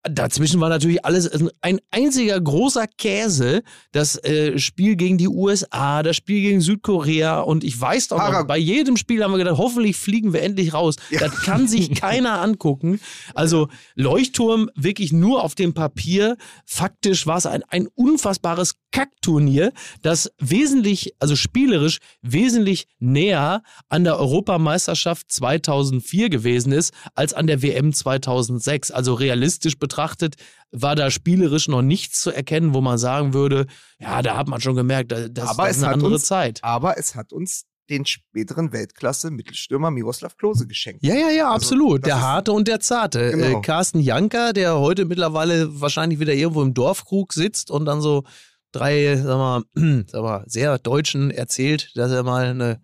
Dazwischen war natürlich alles ein einziger großer Käse. Das äh, Spiel gegen die USA, das Spiel gegen Südkorea und ich weiß doch noch, bei jedem Spiel haben wir gedacht, hoffentlich fliegen wir endlich raus. Ja. Das kann sich keiner angucken. Also Leuchtturm wirklich nur auf dem Papier. Faktisch war es ein, ein unfassbares Kackturnier, das wesentlich, also spielerisch wesentlich näher an der Europameisterschaft 2004 gewesen ist als an der WM 2006. Also realistisch betrachtet betrachtet, war da spielerisch noch nichts zu erkennen, wo man sagen würde, ja, da hat man schon gemerkt, das, das ist eine andere uns, Zeit. Aber es hat uns den späteren Weltklasse-Mittelstürmer Miroslav Klose geschenkt. Ja, ja, ja, also, absolut. Der harte und der zarte. Äh, genau. Carsten Janker, der heute mittlerweile wahrscheinlich wieder irgendwo im Dorfkrug sitzt und dann so drei, sag mal, sag mal sehr Deutschen erzählt, dass er mal eine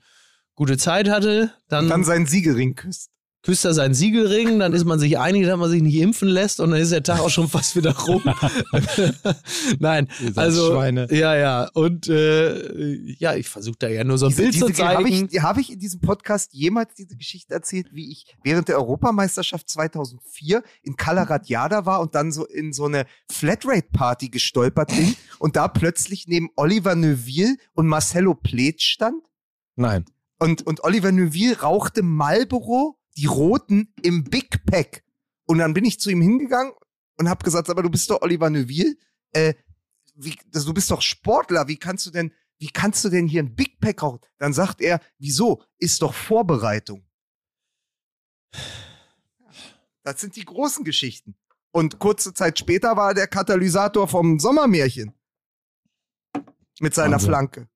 gute Zeit hatte. Dann, und dann seinen Siegelring küsst küsst er seinen Siegelring, dann ist man sich einig, dass man sich nicht impfen lässt und dann ist der Tag auch schon fast wieder rum. Nein, also Schweine. ja, ja und äh, ja, ich versuche da ja nur so ein diese, Bild diese, zu zeigen. Habe ich, hab ich in diesem Podcast jemals diese Geschichte erzählt, wie ich während der Europameisterschaft 2004 in Kalaratjada war und dann so in so eine Flatrate-Party gestolpert bin und da plötzlich neben Oliver Neuville und Marcelo Pletsch stand? Nein. Und, und Oliver Neuville rauchte Marlboro die roten im Big Pack. Und dann bin ich zu ihm hingegangen und habe gesagt, aber du bist doch Oliver Neuville, äh, wie, du bist doch Sportler, wie kannst du denn, wie kannst du denn hier ein Big Pack rauchen? Dann sagt er, wieso? Ist doch Vorbereitung. Das sind die großen Geschichten. Und kurze Zeit später war er der Katalysator vom Sommermärchen. Mit seiner Wahnsinn. Flanke.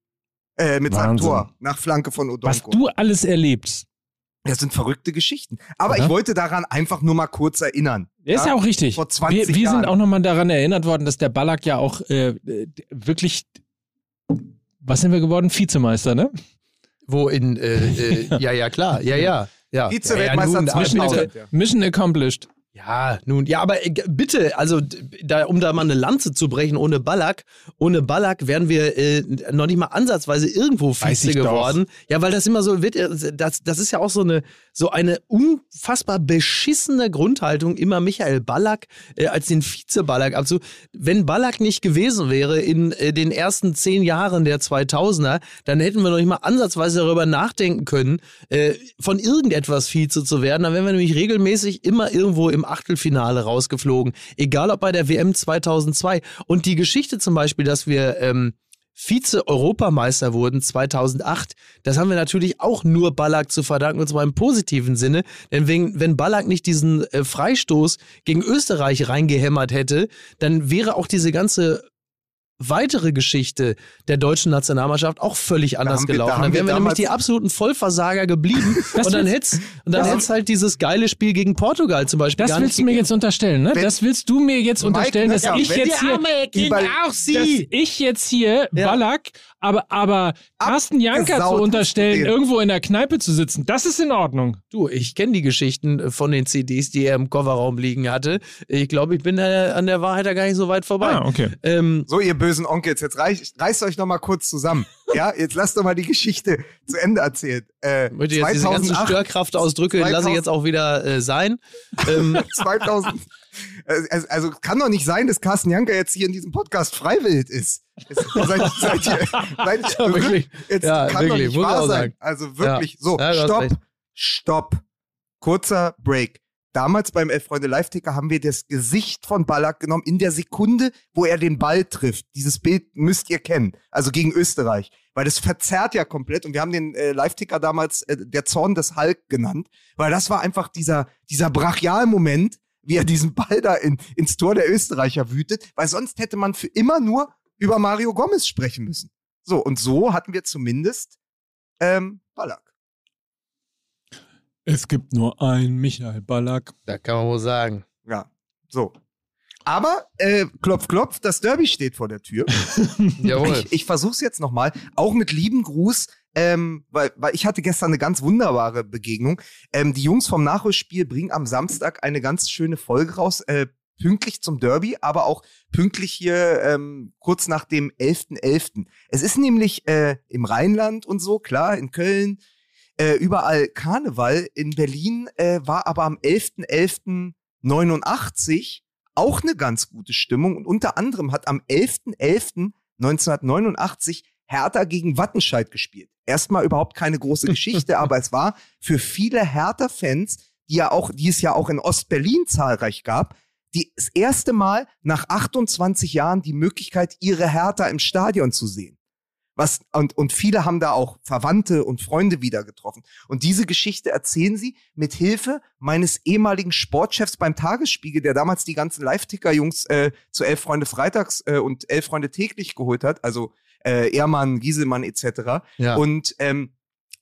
Äh, mit Wahnsinn. seinem Tor nach Flanke von Odonko. Was du alles erlebst. Das sind verrückte Geschichten. Aber Oder? ich wollte daran einfach nur mal kurz erinnern. Ja, ist ja auch richtig. Vor 20 wir, wir Jahren. sind auch nochmal daran erinnert worden, dass der Ballack ja auch äh, wirklich, was sind wir geworden? Vizemeister, ne? Wo in, äh, äh, ja, ja, klar, ja, ja. ja. Vize-Weltmeister ja, ja, Mission accomplished. Ja, nun, ja, aber äh, bitte, also da, um da mal eine Lanze zu brechen, ohne Ballack, ohne Ballack wären wir äh, noch nicht mal ansatzweise irgendwo Vize geworden. Doch. Ja, weil das immer so wird, äh, das, das ist ja auch so eine, so eine unfassbar beschissene Grundhaltung, immer Michael Ballack äh, als den Vize-Ballack. Also, wenn Ballack nicht gewesen wäre in äh, den ersten zehn Jahren der 2000er, dann hätten wir noch nicht mal ansatzweise darüber nachdenken können, äh, von irgendetwas Vize zu werden. Dann wären wir nämlich regelmäßig immer irgendwo im Achtelfinale rausgeflogen. Egal ob bei der WM 2002. Und die Geschichte zum Beispiel, dass wir ähm, Vize-Europameister wurden 2008. Das haben wir natürlich auch nur Ballack zu verdanken, und zwar im positiven Sinne. Denn wenn, wenn Ballack nicht diesen äh, Freistoß gegen Österreich reingehämmert hätte, dann wäre auch diese ganze weitere Geschichte der deutschen Nationalmannschaft auch völlig anders wir, gelaufen. Da dann wären wir, wir nämlich die absoluten Vollversager geblieben und dann hätte und dann halt dieses geile Spiel gegen Portugal zum Beispiel. Das willst du mir jetzt unterstellen, ne? Wenn, das willst du mir jetzt Mike, unterstellen, dass ja, ich jetzt hier, auch sie. dass ich jetzt hier ja. Ballack, aber aber Carsten Janker zu unterstellen, irgendwo in der Kneipe zu sitzen, das ist in Ordnung. Du, ich kenne die Geschichten von den CDs, die er im Kofferraum liegen hatte. Ich glaube, ich bin da an der Wahrheit da gar nicht so weit vorbei. Ah, okay. Ähm, so ihr bösen bösen Onkels, jetzt reicht, reißt euch noch mal kurz zusammen. Ja, jetzt lasst doch mal die Geschichte zu Ende erzählen. Äh, Möchte jetzt 2008, diese ganzen Störkraftausdrücke 2000, lasse ich jetzt auch wieder äh, sein. Ähm. 2000, also, also kann doch nicht sein, dass Carsten Janker jetzt hier in diesem Podcast freiwillig ist. Jetzt, seid, seid ihr, seid ja, wirklich. Jetzt ja, kann wirklich, doch nicht wahr sein. Also wirklich. Ja. So, ja, stopp, stopp. Kurzer Break. Damals beim Elf-Freunde-Live-Ticker haben wir das Gesicht von Ballack genommen in der Sekunde, wo er den Ball trifft. Dieses Bild müsst ihr kennen. Also gegen Österreich. Weil das verzerrt ja komplett. Und wir haben den äh, Live-Ticker damals äh, der Zorn des Hulk genannt. Weil das war einfach dieser, dieser Brachial-Moment, wie er diesen Ball da in, ins Tor der Österreicher wütet. Weil sonst hätte man für immer nur über Mario Gomez sprechen müssen. So, und so hatten wir zumindest ähm, Ballack. Es gibt nur einen Michael Ballack. Da kann man wohl sagen. Ja, so. Aber äh, klopf, klopf, das Derby steht vor der Tür. Jawohl. Ich, ich versuch's jetzt nochmal, auch mit lieben Gruß, ähm, weil, weil ich hatte gestern eine ganz wunderbare Begegnung. Ähm, die Jungs vom Nachholspiel bringen am Samstag eine ganz schöne Folge raus, äh, pünktlich zum Derby, aber auch pünktlich hier ähm, kurz nach dem 11.11. .11. Es ist nämlich äh, im Rheinland und so, klar, in Köln, äh, überall Karneval. In Berlin äh, war aber am 11.11.89 auch eine ganz gute Stimmung. Und unter anderem hat am 11.11.1989 Hertha gegen Wattenscheid gespielt. Erstmal überhaupt keine große Geschichte, aber es war für viele Hertha-Fans, die ja auch, die es ja auch in Ostberlin zahlreich gab, die, das erste Mal nach 28 Jahren die Möglichkeit, ihre Hertha im Stadion zu sehen. Was, und, und viele haben da auch Verwandte und Freunde wieder getroffen. Und diese Geschichte erzählen sie mit Hilfe meines ehemaligen Sportchefs beim Tagesspiegel, der damals die ganzen Live-Ticker-Jungs äh, zu Elf Freunde Freitags äh, und Elf Freunde täglich geholt hat. Also äh, Ehrmann, Gieselmann etc. Ja. Und ähm,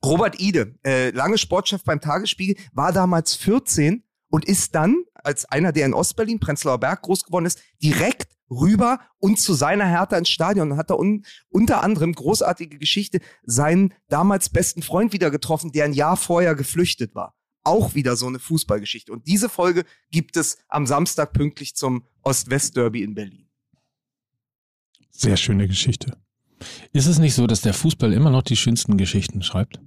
Robert Ide, äh, lange Sportchef beim Tagesspiegel, war damals 14 und ist dann, als einer, der in Ostberlin, Prenzlauer Berg groß geworden ist, direkt rüber und zu seiner Hertha ins Stadion und hat da un unter anderem großartige Geschichte seinen damals besten Freund wieder getroffen, der ein Jahr vorher geflüchtet war. Auch wieder so eine Fußballgeschichte. Und diese Folge gibt es am Samstag pünktlich zum Ost-West-Derby in Berlin. Sehr schöne Geschichte. Ist es nicht so, dass der Fußball immer noch die schönsten Geschichten schreibt?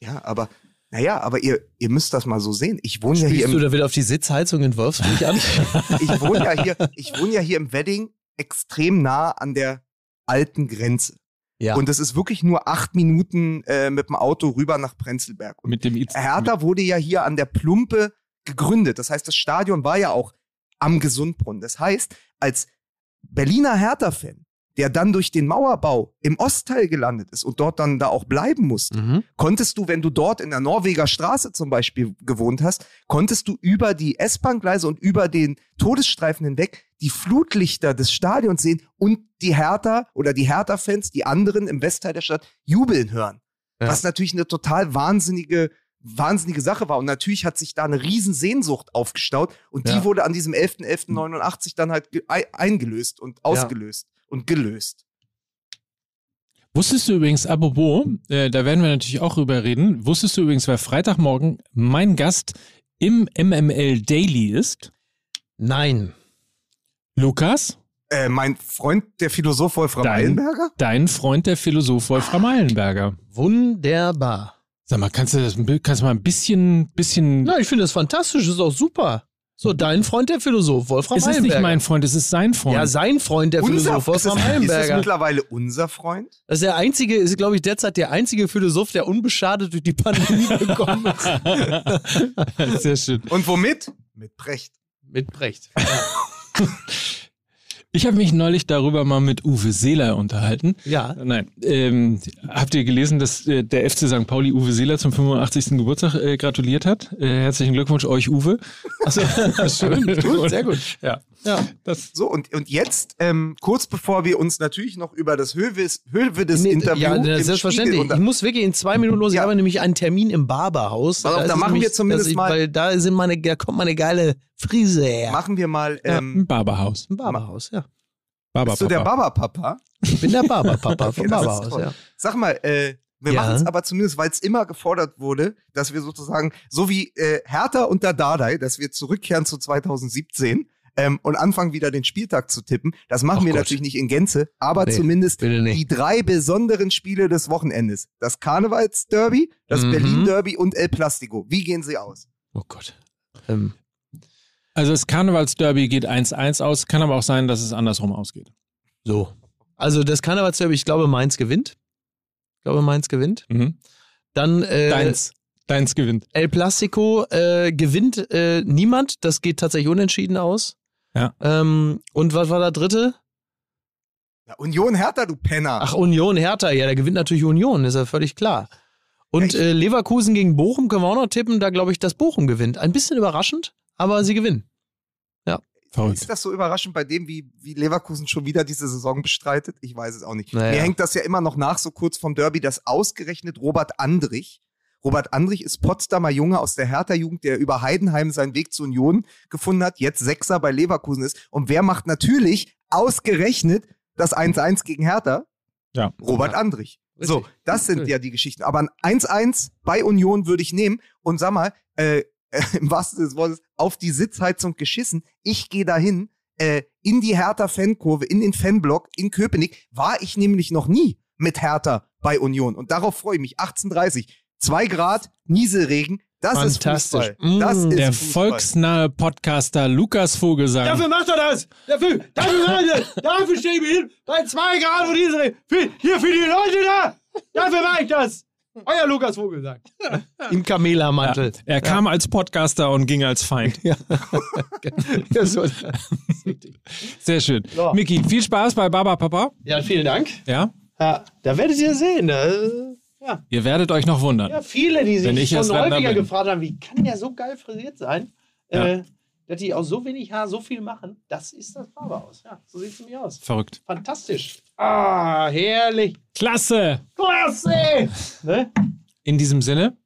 Ja, aber naja, aber ihr, ihr müsst das mal so sehen. Ich wohne ja hier Spielst im, du da wieder auf die Sitzheizung in Wolfsburg an? ich wohne ja hier, ich wohne ja hier im Wedding extrem nah an der alten Grenze. ja. Und es ist wirklich nur acht Minuten äh, mit dem Auto rüber nach Prenzlberg. Und Mit dem IC Hertha wurde ja hier an der Plumpe gegründet. Das heißt, das Stadion war ja auch am Gesundbrunnen. Das heißt, als Berliner Hertha-Fan, der dann durch den Mauerbau im Ostteil gelandet ist und dort dann da auch bleiben musste, mhm. konntest du, wenn du dort in der Norweger Straße zum Beispiel gewohnt hast, konntest du über die S-Bahn-Gleise und über den Todesstreifen hinweg die Flutlichter des Stadions sehen und die Hertha oder die Hertha-Fans, die anderen im Westteil der Stadt, jubeln hören. Ja. Was natürlich eine total wahnsinnige, wahnsinnige Sache war. Und natürlich hat sich da eine riesen Sehnsucht aufgestaut und die Ja. wurde an diesem 11.11.89 dann halt ge- ei- eingelöst und ausgelöst und gelöst. Wusstest du übrigens, apropos, äh, da werden wir natürlich auch drüber reden, wusstest du übrigens, wer Freitagmorgen mein Gast im MML Daily ist? Nein. Lukas, Äh, mein Freund, der Philosoph Wolfram Dein- Eilenberger? dein Freund, der Philosoph Wolfram Eilenberger. Wunderbar. Sag mal, kannst du das kannst du mal ein bisschen, bisschen. Na, ich finde das fantastisch, ist auch super. So, dein Freund, der Philosoph, Wolfram es ist nicht mein Freund, es ist sein Freund. Ja, sein Freund, der Philosoph, ist, es, Wolfram ist es Eilenberger. mittlerweile unser Freund? Das ist der einzige, ist, glaube ich, derzeit der einzige Philosoph, der unbeschadet durch die Pandemie gekommen ist. Sehr schön. Und womit? Mit Brecht. Mit Brecht. Ich habe mich neulich darüber mal mit Uwe Seeler unterhalten. Ja. Nein. Ähm, habt ihr gelesen, dass äh, der FC St. Pauli Uwe Seeler zum 85. Geburtstag äh, gratuliert hat? Äh, herzlichen Glückwunsch euch, Uwe. Achso, schön. Gut, sehr gut. Ja. Ja. Das, So, und, und jetzt, ähm, kurz bevor wir uns natürlich noch über das Höves, Hövedes Nee, Interview ja, das selbstverständlich. Ich muss wirklich in zwei Minuten los. Ich Ja. habe nämlich einen Termin im Barberhaus. Ist da es machen wir nämlich- zumindest dass ich, mal- Weil da, sind meine, da kommt meine geile Frise her. machen wir mal, Im ähm, Barberhaus. Im Barberhaus, ja. Barber bist du der Papa. Baba-Papa? Ich bin der Barberpapa Okay, vom ist Barberhaus, ja. Sag mal, äh, wir Ja. machen es aber zumindest, weil es immer gefordert wurde, dass wir sozusagen, so wie äh, Hertha und der Dardai, dass wir zurückkehren zu 2017 ähm, und anfangen wieder den Spieltag zu tippen. Das machen Ach wir Gott. natürlich nicht in Gänze, aber Nee, zumindest die drei besonderen Spiele des Wochenendes. Das Karnevalsderby, das Mhm. Berlin-Derby und El Plastico. Wie gehen sie aus? Oh Gott. Ähm, Also das Karnevalsderby geht 1-1 aus, kann aber auch sein, dass es andersrum ausgeht. so. Also das Karnevalsderby, ich glaube, Mainz gewinnt. Ich glaube, Mainz gewinnt. Mhm. Dann äh, Deins. Deins gewinnt. El Plastico äh, gewinnt äh, niemand. Das geht tatsächlich unentschieden aus. Ja. Ähm, und was war der dritte? Ja, Union Hertha, du Penner. Ach, Union Hertha. Ja, da gewinnt natürlich Union, ist ja völlig klar. Und äh, Leverkusen gegen Bochum können wir auch noch tippen. Da glaube ich, dass Bochum gewinnt. Ein bisschen überraschend, aber sie gewinnen. Verrückt. Ist das so überraschend bei dem, wie, wie Leverkusen schon wieder diese Saison bestreitet? Ich weiß es auch nicht. Naja. Mir hängt das ja immer noch nach, so kurz vom Derby, dass ausgerechnet Robert Andrich, Robert Andrich ist Potsdamer Junge aus der Hertha-Jugend, der über Heidenheim seinen Weg zur Union gefunden hat, jetzt Sechser bei Leverkusen ist. Und wer macht natürlich ausgerechnet das 1-1 gegen Hertha? Ja. Robert Andrich. So, Richtig. das sind ja die Geschichten. Aber ein 1-1 bei Union würde ich nehmen. Und sag mal, äh, im wahrsten Sinne des Wortes, auf die Sitzheizung geschissen. Ich gehe dahin, äh, in die Hertha-Fankurve, in den Fanblock in Köpenick. War ich nämlich noch nie mit Hertha bei Union. Und darauf freue ich mich. 18.30 2 Grad, Nieselregen, Das Fantastisch. ist Fußball. Das Mm, ist Der Fußball. volksnahe Podcaster Lukas Vogelsang. Dafür macht er das! Dafür, dafür, macht er das. dafür stehe ich mir hin, bei zwei Grad und diese, für, hier für die Leute da! Dafür mache ich das! Euer Lukas Vogel sagt. Im Kamela-Mantel. er kam als Podcaster und ging als Feind. Ja. Sehr schön. So. Miki, viel Spaß bei Baba Papa. Ja, vielen Dank. Ja, Ja, da werdet ihr sehen. Äh, ja. ihr werdet euch noch wundern. ja, viele, die Wenn sich schon häufiger bin. gefragt haben, wie kann der so geil frisiert sein, Ja. äh, dass die aus so wenig Haar so viel machen. Das ist das Barberhaus. Ja, so sieht es nämlich aus. Verrückt. Fantastisch. Ah, herrlich. Klasse. Klasse. Ne? In diesem Sinne,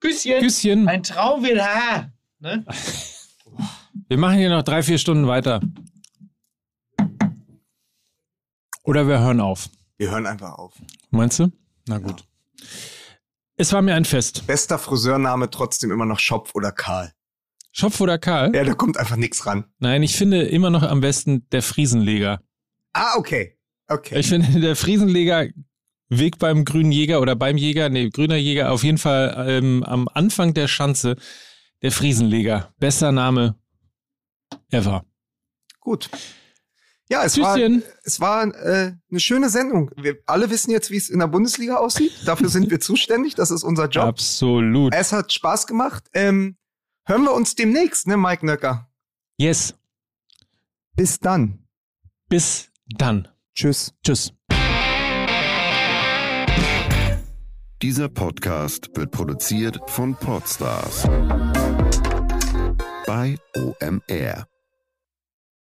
Küsschen. Küsschen. Ein Traum wird Haar. Ne? Wir machen hier noch drei, vier Stunden weiter. Oder wir hören auf. Wir hören einfach auf. Meinst du? Na gut. Es war mir ein Fest. Bester Friseurname trotzdem immer noch Schopf oder Karl. Schopf oder Karl? Ja, da kommt einfach nichts ran. Nein, ich finde immer noch am besten der Friesenleger. Ah, okay. Okay. Ich finde der Friesenleger Weg beim grünen Jäger oder beim Jäger, nee, grüner Jäger, auf jeden Fall ähm, am Anfang der Schanze der Friesenleger. Bester Name ever. Gut. Ja, es war, Tschüsschen. es war äh, eine schöne Sendung. Wir alle wissen jetzt, wie es in der Bundesliga aussieht. Dafür sind wir zuständig. Das ist unser Job. Absolut. Es hat Spaß gemacht. Ähm, hören wir uns demnächst, ne, Mike Nöcker? Yes. Bis dann. Bis dann. Tschüss. Tschüss. Dieser Podcast wird produziert von Podstars bei OMR.